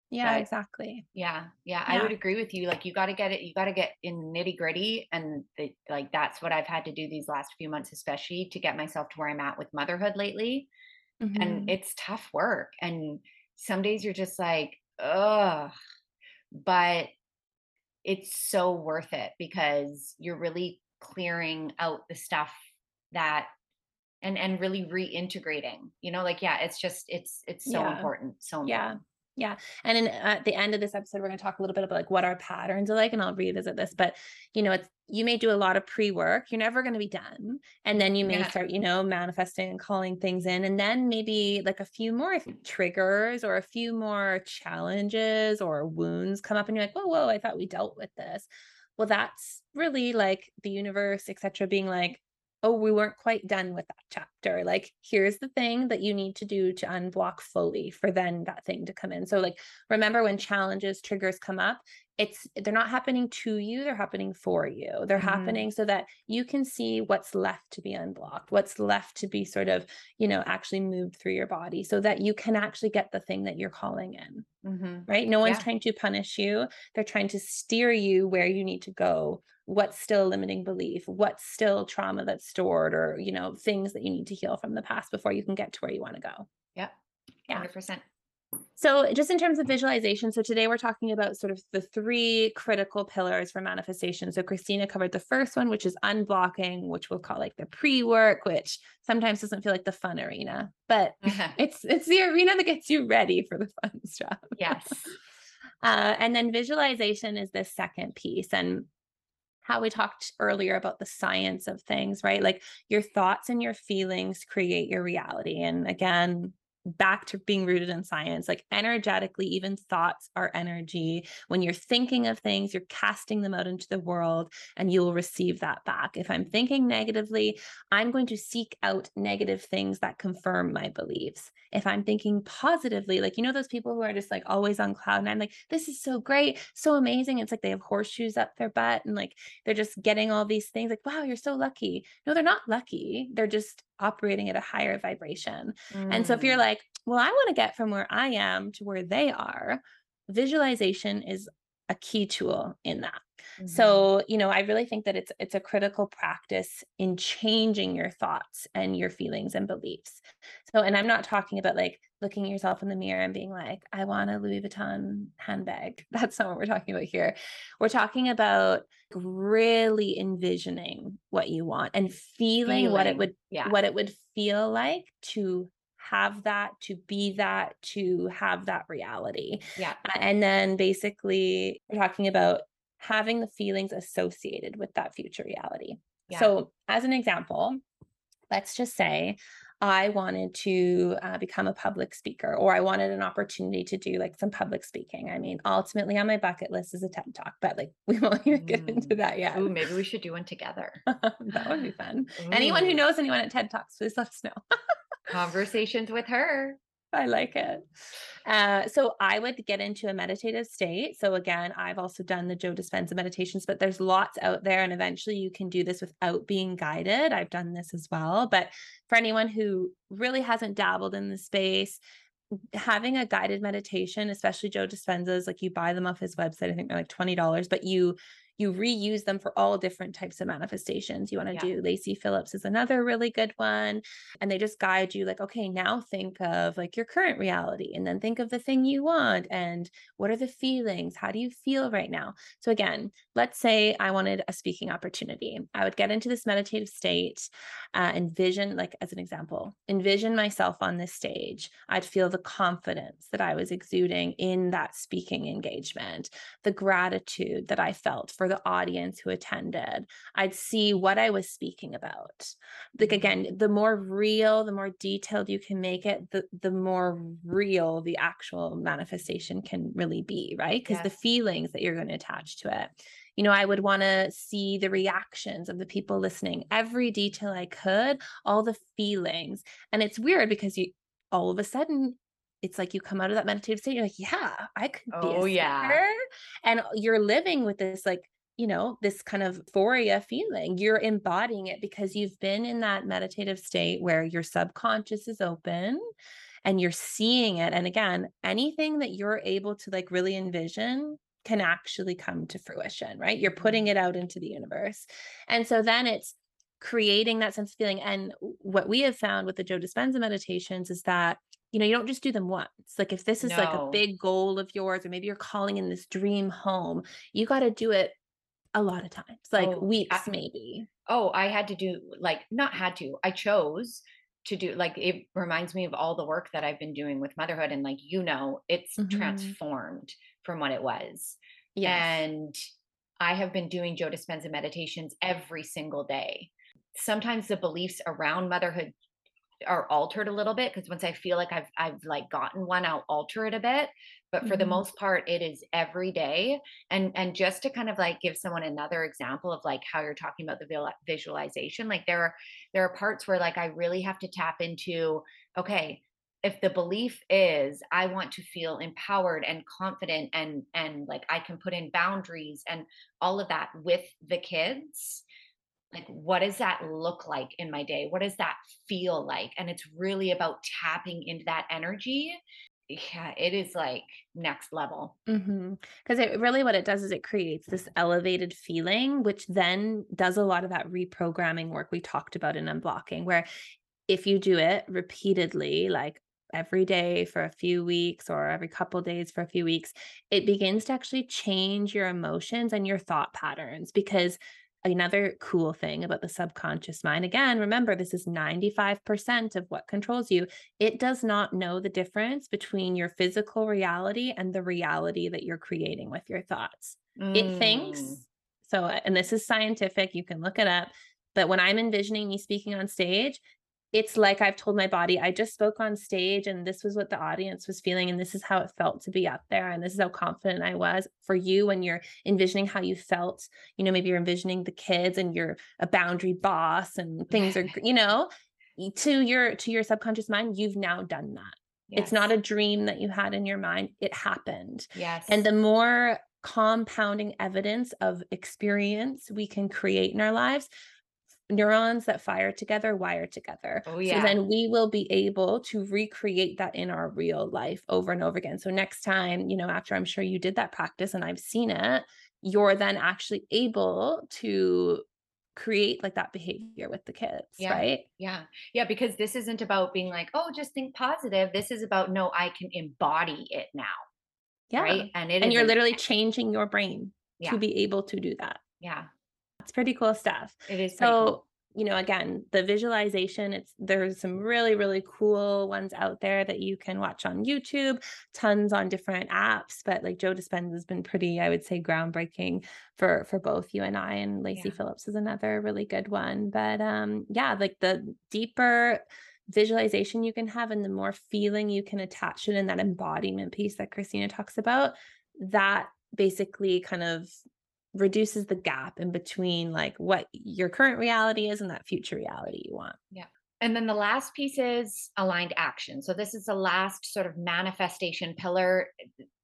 yeah but, exactly yeah, yeah, yeah i would agree with you like you got to get it you got to get in nitty gritty and the, like that's what i've had to do these last few months especially to get myself to where i'm at with motherhood lately mm-hmm. and it's tough work and some days you're just like ugh but it's so worth it because you're really clearing out the stuff that and and really reintegrating you know like yeah it's just it's it's so yeah. important so important. yeah yeah and in, uh, at the end of this episode we're going to talk a little bit about like what our patterns are like and i'll revisit this but you know it's you may do a lot of pre-work you're never going to be done and then you may yeah. start you know manifesting and calling things in and then maybe like a few more triggers or a few more challenges or wounds come up and you're like whoa whoa i thought we dealt with this well that's really like the universe etc being like oh, we weren't quite done with that chapter. Like, here's the thing that you need to do to unblock fully for then that thing to come in. So, like, remember when challenges, triggers come up, it's they're not happening to you they're happening for you they're mm-hmm. happening so that you can see what's left to be unblocked what's left to be sort of you know actually moved through your body so that you can actually get the thing that you're calling in mm-hmm. right no one's yeah. trying to punish you they're trying to steer you where you need to go what's still limiting belief what's still trauma that's stored or you know things that you need to heal from the past before you can get to where you want to go yep yeah 100% so, just in terms of visualization, so today we're talking about sort of the three critical pillars for manifestation. So, Christina covered the first one, which is unblocking, which we'll call like the pre-work, which sometimes doesn't feel like the fun arena, but uh-huh. (laughs) it's it's the arena that gets you ready for the fun (laughs) stuff. Yes. uh, and then visualization is the second piece, and how we talked earlier about the science of things, right? Like your thoughts and your feelings create your reality. And again, back to being rooted in science like energetically even thoughts are energy. When you're thinking of things you're casting them out into the world and you will receive that back. If i'm thinking negatively i'm going to seek out negative things that confirm my beliefs. If i'm thinking positively like you know those people who are just like always on cloud nine like this is so great so amazing. It's like they have horseshoes up their butt and like they're just getting all these things like wow you're so lucky. No they're not lucky. They're just operating at a higher vibration. Mm. And so if you're mm. like, well, I want to get from where I am to where they are, visualization is a key tool in that. Mm-hmm. So, you know, I really think that it's it's a critical practice in changing your thoughts and your feelings and beliefs. So, and I'm not talking about like looking at yourself in the mirror and being like, I want a Louis Vuitton handbag. (laughs) That's not what we're talking about here. We're talking about really envisioning what you want and feeling, feeling. what it would yeah. what it would feel like to have that, to be that, to have that reality. Yeah. And then basically we're talking about having the feelings associated with that future reality. Yeah. So, as an example, let's just say I wanted to uh, become a public speaker or I wanted an opportunity to do like some public speaking. I mean, ultimately on my bucket list is a TED talk, but like (laughs) we won't even get into mm. that yet. Ooh, maybe we should do one together. (laughs) that would be fun. Ooh. Anyone who knows anyone at TED Talks, please let us know. (laughs) Conversations with her. I like it. Uh, so I would get into a meditative state. So again, I've also done the Joe Dispenza meditations, but there's lots out there, and eventually you can do this without being guided. I've done this as well. But for anyone who really hasn't dabbled in the space, having a guided meditation, especially Joe Dispenza's, like you buy them off his website, I think they're like twenty dollars, but you you reuse them for all different types of manifestations you want to Yeah. do. Lacy Phillips is another really good one. And they just guide you like, okay, now think of like your current reality and then think of the thing you want and what are the feelings? How do you feel right now? So again, let's say I wanted a speaking opportunity. I would get into this meditative state, uh, envision, like as an example, envision myself on this stage. I'd feel the confidence that I was exuding in that speaking engagement, the gratitude that I felt for the audience who attended. I'd see what I was speaking about. Like Mhm. again, the more real, the more detailed you can make it, the the more real the actual manifestation can really be, right? Because the feelings that you're going to attach to it. You know, I would want to see the reactions of the people listening, every detail I could, all the feelings. And it's weird because you all of a sudden it's like you come out of that meditative state, you're like, yeah, I could be Oh, yeah. and you're living with this like you know this kind of euphoria feeling you're embodying it because you've been in that meditative state where your subconscious is open and you're seeing it and again anything that you're able to like really envision can actually come to fruition right you're putting Mhm. it out into the universe and so then it's creating that sense of feeling and what we have found with the joe dispenza meditations is that you know you don't just do them once like if this is like a big goal of yours or maybe you're calling in this dream home you got to do it a lot of times like Oh, weeks I- maybe Oh, I had to do like not had to. I chose to do like it reminds me of all the work that I've been doing with motherhood and like you know, it's Mhm. transformed from what it was. yes And I have been doing Joe Dispenza meditations every single day. Sometimes the beliefs around motherhood are altered a little bit because once I feel like I've I've like gotten one, I'll alter it a bit. But for the Mhm. most part, it is every day. And and just to kind of like give someone another example of like how you're talking about the visualization, like there are there are parts where like I really have to tap into okay, if the belief is I want to feel empowered and confident and and like I can put in boundaries and all of that with the kids like what does that look like in my day what does that feel like and it's really about tapping into that energy yeah it is like next level mm-hmm, Because it really what it does is it creates this elevated feeling, which then does a lot of that reprogramming work we talked about in unblocking, where if you do it repeatedly, like every day for a few weeks or every couple days for a few weeks, it begins to actually change your emotions and your thought patterns. Because another cool thing about the subconscious mind, again, remember this is 95% of what controls you it does not know the difference between your physical reality and the reality that you're creating with your thoughts. It thinks, Mm, so, and this is scientific, you can look it up, but when I'm envisioning me speaking on stage, it's like I've told my body, I just spoke on stage and this was what the audience was feeling, and this is how it felt to be up there, and this is how confident I was. For you, when you're envisioning how you felt, you know, maybe you're envisioning the kids and you're a boundary boss and things are, (laughs) you know, to your to your subconscious mind, you've now done that. It's not a dream that you had in your mind. It happened. yes And the more compounding evidence of experience we can create in our lives, neurons that fire together wire together. oh yeah. So then we will be able to recreate that in our real life over and over again. So next time, you know, after I'm sure you did that practice and I've seen it, you're then actually able to create like that behavior with the kids, Yeah. right? yeah yeah because this isn't about being like oh just think positive this is about no i can embody it now Yeah. right and it And you're literally changing your brain Yeah. to be able to do that. yeah It's pretty cool stuff. it is So, cool. you know, again, the visualization, it's there's some really, really cool ones out there that you can watch on YouTube, tons on different apps, but like Joe Dispenza has been pretty, I would say, groundbreaking for for both you and I. And Lacy Yeah. Phillips is another really good one. But um, yeah, like the deeper visualization you can have and the more feeling you can attach it in that embodiment piece that Christina talks about, that basically kind of reduces the gap in between like what your current reality is and that future reality you want. Yeah. And then the last piece is aligned action. So this is the last sort of manifestation pillar.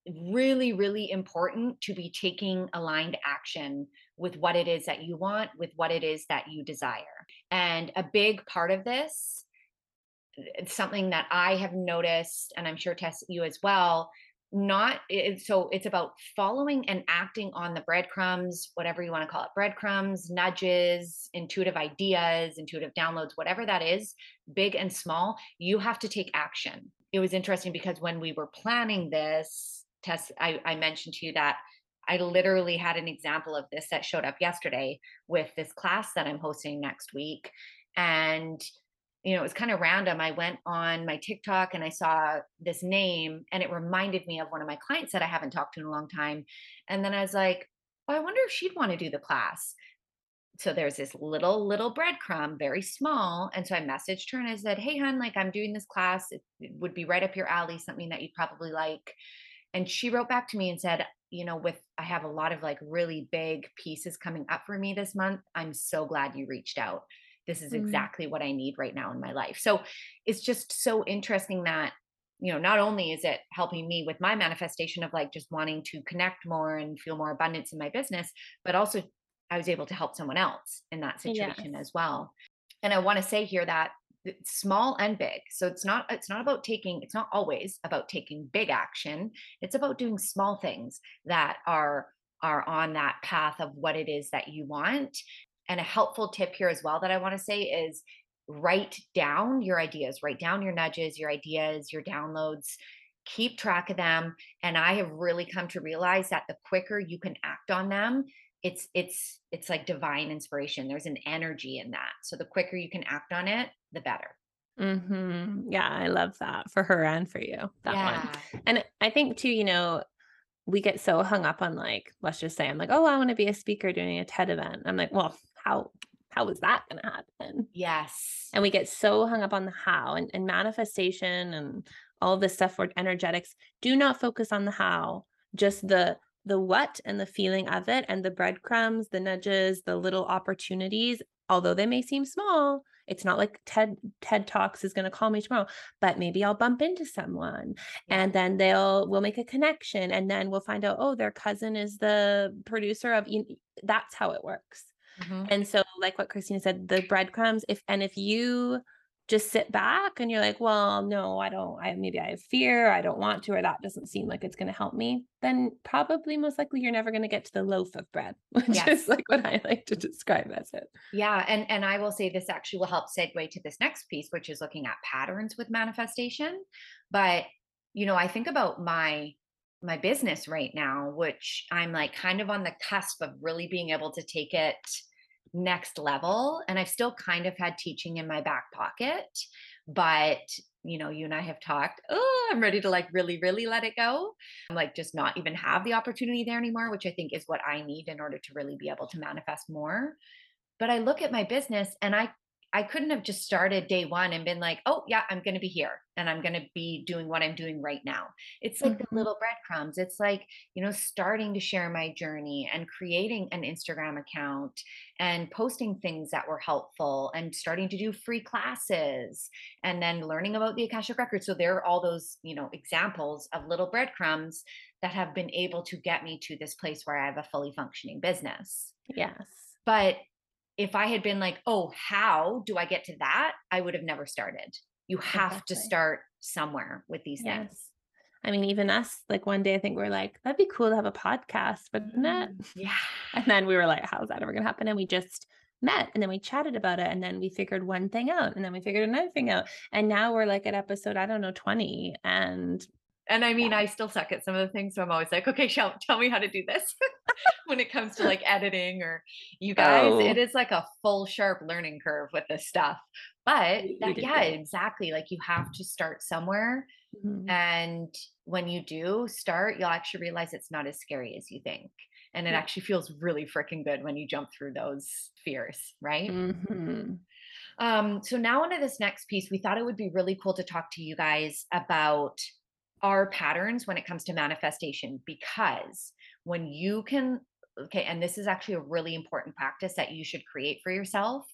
Really, really important to be taking aligned action with what it is that you want, with what it is that you desire. And a big part of this, it's something that I have noticed, and I'm sure Tess, you as well, not it, so it's about following and acting on the breadcrumbs whatever you want to call it breadcrumbs nudges intuitive ideas intuitive downloads whatever that is big and small you have to take action. It was interesting because when we were planning this test I, I mentioned to you that i literally had an example of this that showed up yesterday with this class that i'm hosting next week and you know, it was kind of random. I went on my TikTok and I saw this name and it reminded me of one of my clients that I haven't talked to in a long time. And then I was like, oh, I wonder if she'd want to do the class. So there's this little, little breadcrumb, very small. And so I messaged her and I said, Hey, hun, like I'm doing this class. It, it would be right up your alley, something that you'd probably like. And she wrote back to me and said, you know, with I have a lot of like really big pieces coming up for me this month. I'm so glad you reached out this is mm-hmm. exactly what I need right now in my life. So it's just so interesting that, you know, not only is it helping me with my manifestation of like just wanting to connect more and feel more abundance in my business, but also I was able to help someone else in that situation yes. as well. And I want to say here that small and big so it's not it's not about taking it's not always about taking big action it's about doing small things that are are on that path of what it is that you want and a helpful tip here as well that I want to say is write down your ideas, write down your nudges, your ideas, your downloads, keep track of them. And I have really come to realize that the quicker you can act on them, it's it's it's like divine inspiration. There's an energy in that. So the quicker you can act on it, the better. Mm-hmm. Yeah, I love that for her and for you. That yeah. one. And I think too, you know, we get so hung up on like, let's just say I'm like, oh, I want to be a speaker doing a TED event. I'm like, well, how how is that going to happen? Yes. And we get so hung up on the how and, and manifestation and all this stuff for energetics. Do not focus on the how, just the the what and the feeling of it and the breadcrumbs, the nudges, the little opportunities, although they may seem small, it's not like TED TED Talks is going to call me tomorrow, but maybe I'll bump into someone yeah. and then they'll we'll make a connection and then we'll find out oh their cousin is the producer of that's how it works. Mm-hmm. And so, like what Christina said, the breadcrumbs, if and if you just sit back and you're like, well, no, I don't, I maybe I have fear, I don't want to, or that doesn't seem like it's going to help me, then probably most likely you're never going to get to the loaf of bread, (laughs) which yes. is like what I like to describe as it. Yeah. And and I will say this actually will help segue to this next piece, which is looking at patterns with manifestation. But you know, I think about my my business right now, which I'm like kind of on the cusp of really being able to take it next level. And I've still kind of had teaching in my back pocket, but you know, you and I have talked, oh, I'm ready to like really, really let it go. I'm like just not even have the opportunity there anymore, which I think is what I need in order to really be able to manifest more. But I look at my business and I I couldn't have just started day one and been like, oh, yeah, I'm going to be here and I'm going to be doing what I'm doing right now. It's like mm-hmm. the little breadcrumbs. It's like, you know, starting to share my journey and creating an Instagram account and posting things that were helpful and starting to do free classes and then learning about the Akashic Records. So there are all those, you know, examples of little breadcrumbs that have been able to get me to this place where I have a fully functioning business. Yes. But if I had been like, oh, how do I get to that? I would have never started. You have exactly. to start somewhere with these yes. things. I mean, even us, like one day I think we are like, that'd be cool to have a podcast, wouldn't? Mm, (laughs) yeah. And then we were like, how's that ever gonna happen? And we just met and then we chatted about it and then we figured one thing out and then we figured another thing out. And now we're like at episode, I don't know, 20 and and I mean, yeah. I still suck at some of the things. So I'm always like, okay, show, tell me how to do this (laughs) (laughs) when it comes to like editing or you guys. Oh. It is like a full sharp learning curve with this stuff. But that, yeah, exactly. Like you have to start somewhere. Mm-hmm. And when you do start, you'll actually realize it's not as scary as you think. And it yeah. actually feels really freaking good when you jump through those fears, right? Mm-hmm. Um, so now onto this next piece, we thought it would be really cool to talk to you guys about our patterns when it comes to manifestation because when you can okay and this is actually a really important practice that you should create for yourself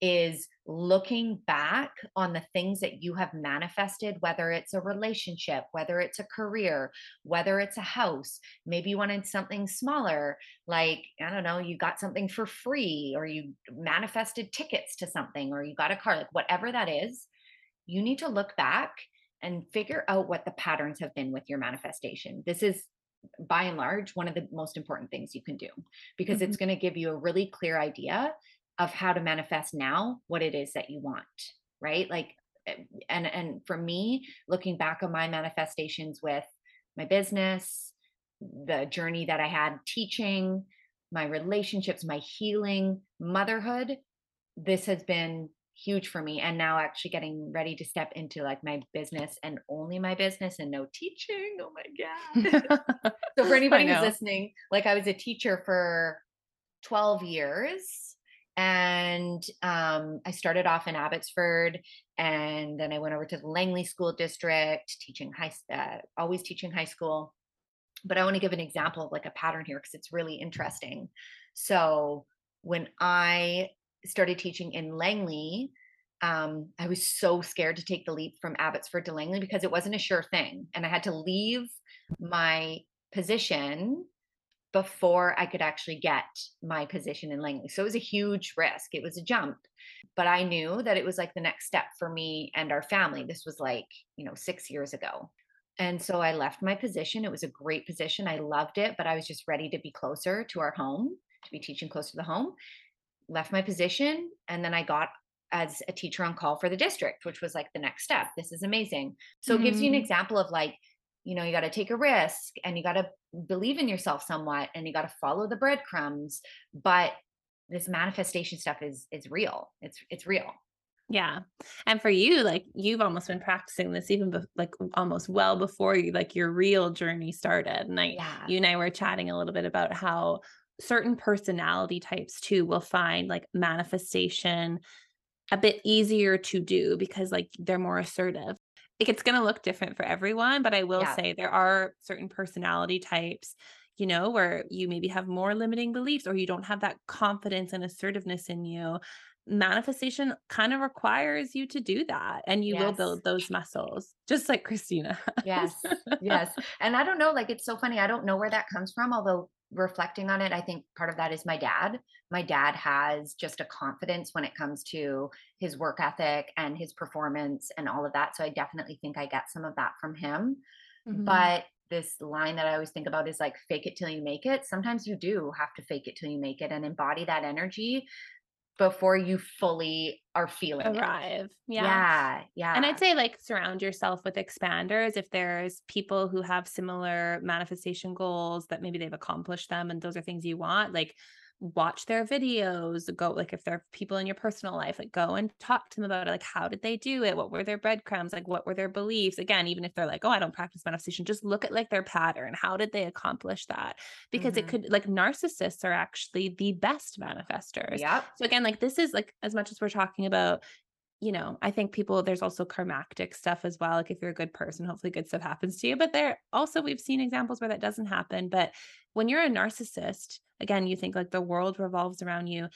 is looking back on the things that you have manifested, whether it's a relationship, whether it's a career, whether it's a house. Maybe you wanted something smaller, like, I don't know, you got something for free, or you manifested tickets to something, or you got a car, like whatever that is. You need to look back and figure out what the patterns have been with your manifestation. This is by and large one of the most important things you can do because mm-hmm. it's going to give you a really clear idea of how to manifest now what it is that you want, right? Like eh, and and for me, looking back on my manifestations with my business, the journey that I had teaching, my relationships, my healing, motherhood, this has been huge for me and now actually getting ready to step into like my business and only my business and no teaching oh my god. (laughs) So for (laughs) anybody who's listening like i was a teacher for 12 years and um, i started off in abbotsford and then i went over to the langley school district teaching high uh, always teaching high school. But i want to give an example of like a pattern here because it's really interesting. So when i started teaching in Langley, um, I was so scared to take the leap from Abbotsford to Langley because it wasn't a sure thing. And I had to leave my position before I could actually get my position in Langley. So it was a huge risk. It was a jump. But I knew that it was like the next step for me and our family. This was like, you know, six years ago. And so I left my position. It was a great position. I loved it, but I was just ready to be closer to our home, to be teaching closer to the home left my position and then I got as a teacher on call for the district, which was like the next step. This is amazing. So mm-hmm. it gives you an mm-hmm. example of like, you know, you got to take a risk and you got to believe in yourself somewhat and you got to follow the breadcrumbs. But this manifestation stuff is is real. It's it's real. Yeah. And for you, like you've almost been practicing this even be- like almost well before you like your real journey started. And I yeah. you and I were chatting a little bit about how certain personality types too will find like manifestation a bit easier to do because like they're more assertive. Like it's going to look different for everyone, but I will yeah. say there are certain personality types, you know, where you maybe have more limiting beliefs or you don't have that confidence and assertiveness in you. Manifestation kind of requires you to do that and you yes. will build those muscles, just like Christina. (laughs) yes. Yes. And I don't know, like it's so funny. I don't know where that comes from, although reflecting on it, I think part of that is my dad. My dad has just a confidence when it comes to his work ethic and his performance and all of that. So I definitely think I get some of that from him. Mm-hmm. But this line that I always think about is like fake it till you make it. Sometimes you do have to fake it till you make it and embody that energy before you fully are feeling arrive. It. Yeah. Yeah. Yeah. And I'd say like surround yourself with expanders. If there's people who have similar manifestation goals that maybe they've accomplished them and those are things you want, like watch their videos go like if there are people in your personal life like go and talk to them about it like how did they do it? What were their breadcrumbs? Like what were their beliefs? Again even if they're like oh i don't practice manifestation just look at like their pattern. How did they accomplish that? Because mm-hmm. it could like narcissists are actually the best manifestors. Yeah so again like this is like as much as we're talking about you know, I think people, there's also karmatic stuff as well. Like if you're a good person, hopefully good stuff happens to you. But there also, we've seen examples where that doesn't happen. But when you're a narcissist, again, you think like the world revolves around you.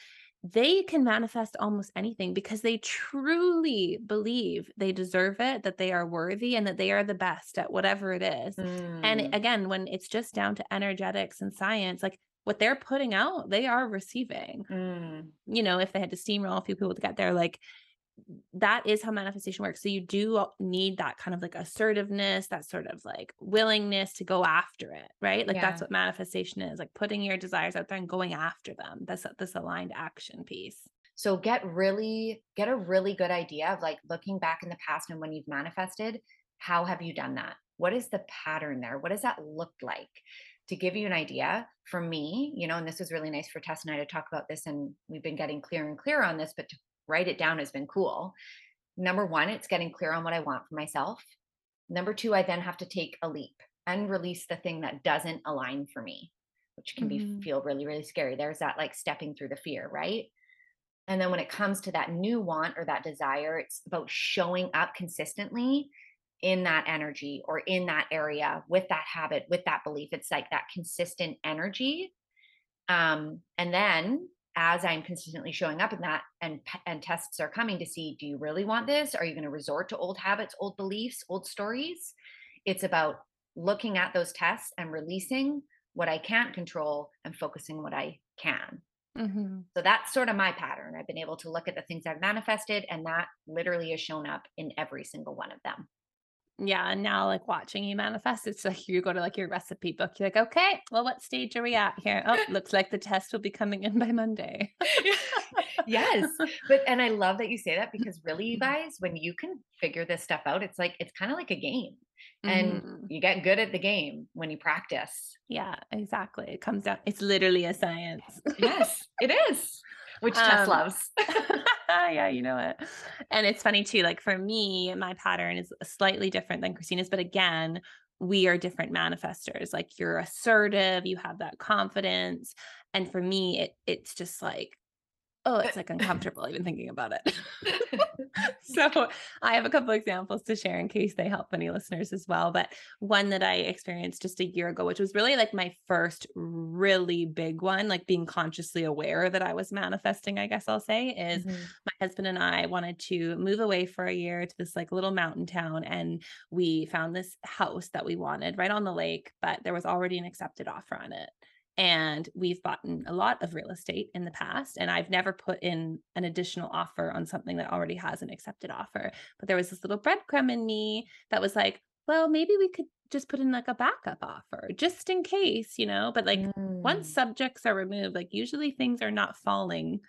They can manifest almost anything because they truly believe they deserve it, that they are worthy, and that they are the best at whatever it is. Mm. And again, when it's just down to energetics and science, like what they're putting out, they are receiving. Mm. You know, if they had to steamroll a few people to get there, like that is how manifestation works. So you do uh, need that kind of like assertiveness, that sort of like willingness to go after it, right? Like yeah. that's what manifestation is, like putting your desires out there and going after them. That's this aligned action piece. So get really get a really good idea of like looking back in the past and when you've manifested, how have you done that? What is the pattern there? What does that look like? To give you an idea, for me, you know, and this was really nice for Tess and I to talk about this, and we've been getting clearer and clearer on this, but to write it down has been cool. Number one, it's getting clear on what I want for myself. Number two, I then have to take a leap and release the thing that doesn't align for me, which can mm-hmm. be feel really, really scary. There's that like stepping through the fear, right? And then when it comes to that new want or that desire, it's about showing up consistently in that energy or in that area with that habit, with that belief. It's like that consistent energy. Um, and then as I'm consistently showing up in that and and tests are coming to see do you really want this? Are you going to resort to old habits, old beliefs, old stories? It's about looking at those tests and releasing what I can't control and focusing what I can. Mm-hmm. So that's sort of my pattern. I've been able to look at the things I've manifested, and that literally has shown up in every single one of them. Yeah, and now like watching you manifest, it's like you go to like your recipe book. You're like, okay, well, what stage are we at here? Oh, looks like the test will be coming in by Monday. (laughs) yes. (laughs) But and I love that you say that because really, you guys, when you can figure this stuff out, it's like it's kind of like a game. And Mhm. you get good at the game when you practice. Yeah, exactly. It comes down, it's literally a science. Yes, it is. Which Tess Um, loves. (laughs) yeah, you know it. And it's funny too, like for me, my pattern is slightly different than Christina's, but again, we are different manifestors. Like you're assertive, you have that confidence. And for me, it it's just like, oh, it's like uncomfortable even thinking about it. (laughs) (laughs) so I have a couple examples to share in case they help any listeners as well. But one that I experienced just a year ago, which was really like my first really big one, like being consciously aware that I was manifesting, I guess I'll say, is Mhm. my husband and I wanted to move away for a year to this like little mountain town. And we found this house that we wanted right on the lake, but there was already an accepted offer on it. And we've bought a lot of real estate in the past, and I've never put in an additional offer on something that already has an accepted offer. But there was this little breadcrumb in me that was like, well, maybe we could just put in like a backup offer just in case, you know? But like once Mm. subjects are removed, like usually things are not falling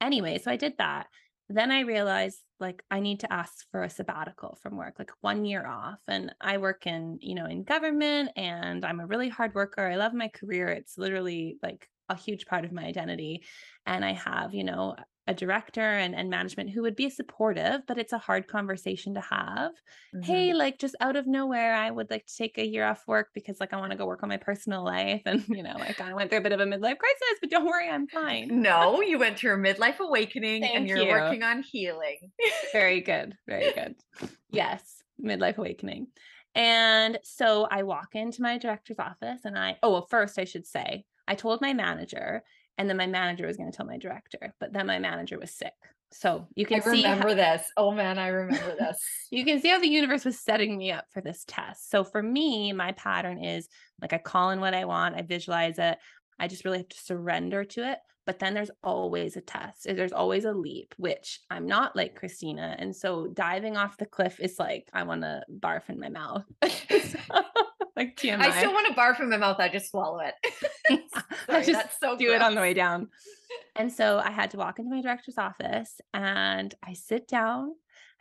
anyway. So I did that. Then I realized like I need to ask for a sabbatical from work, like one year off. And I work in, you know, in government and I'm a really hard worker. I love my career. It's literally like a huge part of my identity. And I have, you know, a director and, and management who would be supportive, but it's a hard conversation to have Mhm. hey, like just out of nowhere, I would like to take a year off work because like I want to go work on my personal life. (laughs) And, you know, like I kind of went through a bit of a midlife crisis, but don't worry, I'm fine. No, you went through a midlife awakening and you're you. working on healing. Very (laughs) good. Very good. Yes, midlife awakening. And so I walk into my director's office and I, oh, well, first I should say, I told my manager, and then my manager was going to tell my director, but then my manager was sick. So you I can see how- remember this. Oh man, I remember this. you can see how the universe was setting me up for this test. So for me, my pattern is like I call in what I want, I visualize it. I just really have to surrender to it. But then there's always a test. Eh, there's always a leap, which I'm not like Christina. And so diving off the cliff is like I want to barf in my mouth. (laughs) (laughs) Like TMI. I still want to barf in my mouth. I just swallow it. (laughs) I just that's so do it on the way down. And so I had to walk into my director's office and I sit down.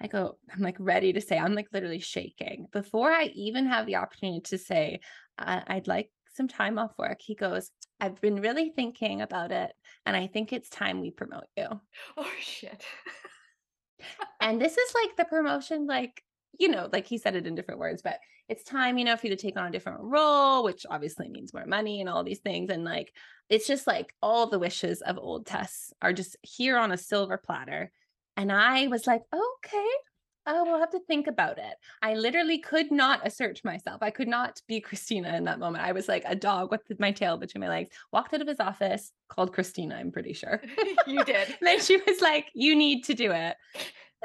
I go, I'm like ready to say, I'm like literally shaking. Before I even have the opportunity to say, I- I'd like some time off work, he goes, I've been really thinking about it. And I think it's time we promote you. Oh shit. And this is like the promotion, like, you know, like he said it in different words, but it's time, you know, for you to take on a different role, which obviously means more money and all these things. And like, it's just like all the wishes of old Tess are just here on a silver platter. And I was like, okay, oh, we'll have to think about it. I literally could not assert myself. I could not be (laughs) Christina in that moment. I was like a dog with my tail between my legs, walked out of his office, called Christina, I'm pretty sure. (laughs) you did. And (laughs) then she was like, "You need to do it."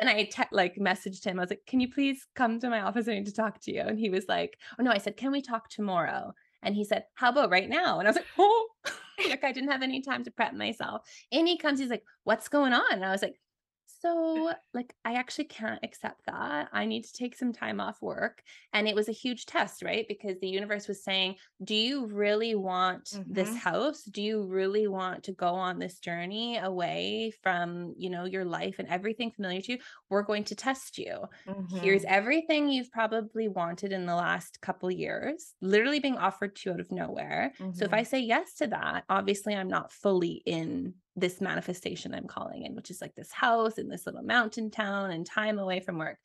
And I te- like messaged him. I was like, "Can you please come to my office? I need to talk to you." And he was like, "Oh no!" I said, "Can we talk tomorrow?" And he said, "How about right now?" And I was like, "Oh!" like I didn't have any time to prep myself. And he comes, he's like, "What's going on?" And I was like, "So, like, I actually can't accept that. I need to take some time off work." And it was a huge test, right? Because the universe was saying, "Do you really want this Mhm. house? Do you really want to go on this journey away from, you know, your life and everything familiar to you? We're going to test you. Here's Mhm. everything you've probably wanted in the last couple years, literally being offered to you out of nowhere. So if. I say yes to that, obviously I'm not fully in this manifestation I'm calling in, which is like this house in this little mountain town and time away from work.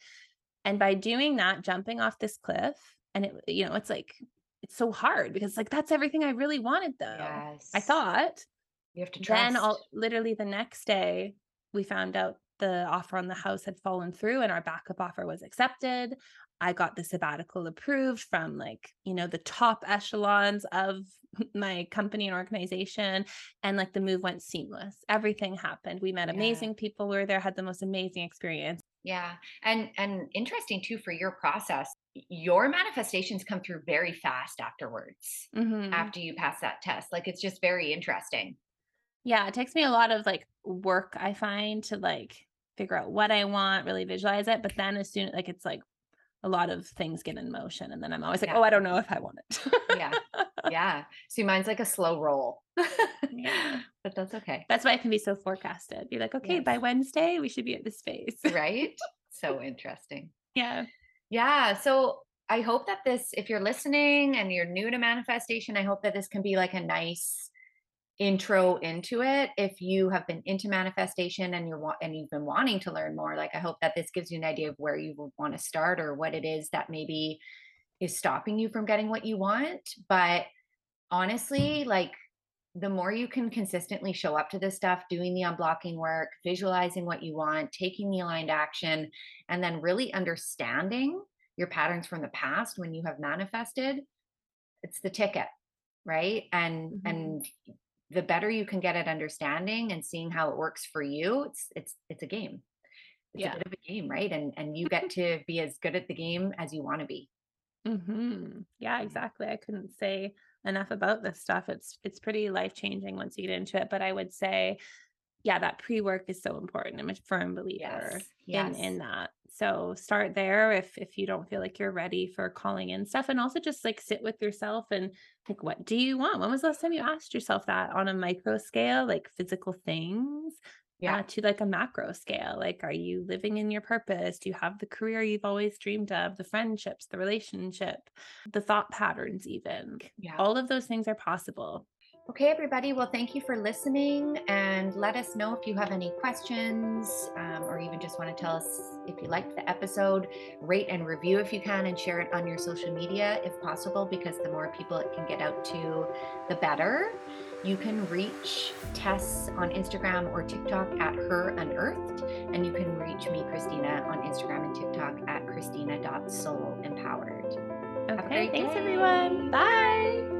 And by doing that, jumping off this cliff, and it, you know, it's like, it's so hard because like that's everything I really wanted though. Yes. I thought. you have to trust. Then all literally the next day, we found out the offer on the house had fallen through and our backup offer was accepted. I got the sabbatical approved from like, you know, the top echelons of (laughs) my company and organization. And like the move went seamless. Everything happened. We met Yeah. amazing people. We were there, had the most amazing experience. Yeah. And and interesting too for your process. Your manifestations come through very fast afterwards. Mhm. After you pass that test. Like it's just very interesting. Yeah, it takes me a lot of like work, I find, to like figure out what I want, really visualize it. But then as soon like it's like a lot of things get in motion and then i'm always like Yeah. oh i don't know if i want it Yeah. yeah. See, mine's like a slow roll. (laughs) Yeah. But that's okay. that's why it can be so forecasted be like okay by wednesday we should be at this space Right? so (laughs) interesting. yeah Yeah. So I hope that this, if you're listening and you're new to manifestation, I hope that this can be like a nice intro into it. If you have been into manifestation and you're and you've been wanting to learn more, like I hope that this gives you an idea of where you would want to start or what it is that maybe is stopping you from getting what you want. But honestly, like the more you can consistently show up to this stuff, doing the unblocking work, visualizing what you want, taking the aligned action, and then really understanding your patterns from the past when you have manifested, it's the ticket, right? And Mhm. and the better you can get at understanding and seeing how it works for you, it's it's it's a game. It's Yeah. a bit of a game, right? And and you get (laughs) to be as good at the game as you want to be. hmm Yeah, exactly. I couldn't say enough about this stuff. It's it's pretty life changing once you get into it. But I would say, yeah, that pre work is so important. I'm a firm believer in in that. So start there if if you don't feel like you're ready for calling in stuff, and also just like sit with yourself and like, what do you want? When was the last time you asked yourself that on a micro scale, like physical things? Yeah. uh, to like a macro scale. Like, are you living in your purpose? Do you have the career you've always dreamed of, the friendships, the relationship, the thought patterns, even? Yeah. All of those things are possible. Okay, everybody. Well, thank you for listening and let us know if you have any questions um, or even just want to tell us if you liked the episode. Rate and review if you can and share it on your social media if possible, because the more people it can get out to, the better. You can reach Tess on Instagram or TikTok at Her Unearthed, and you can reach me, Christina, on Instagram and TikTok at Christina.soulempowered. Okay. Thanks, day. everyone. Bye.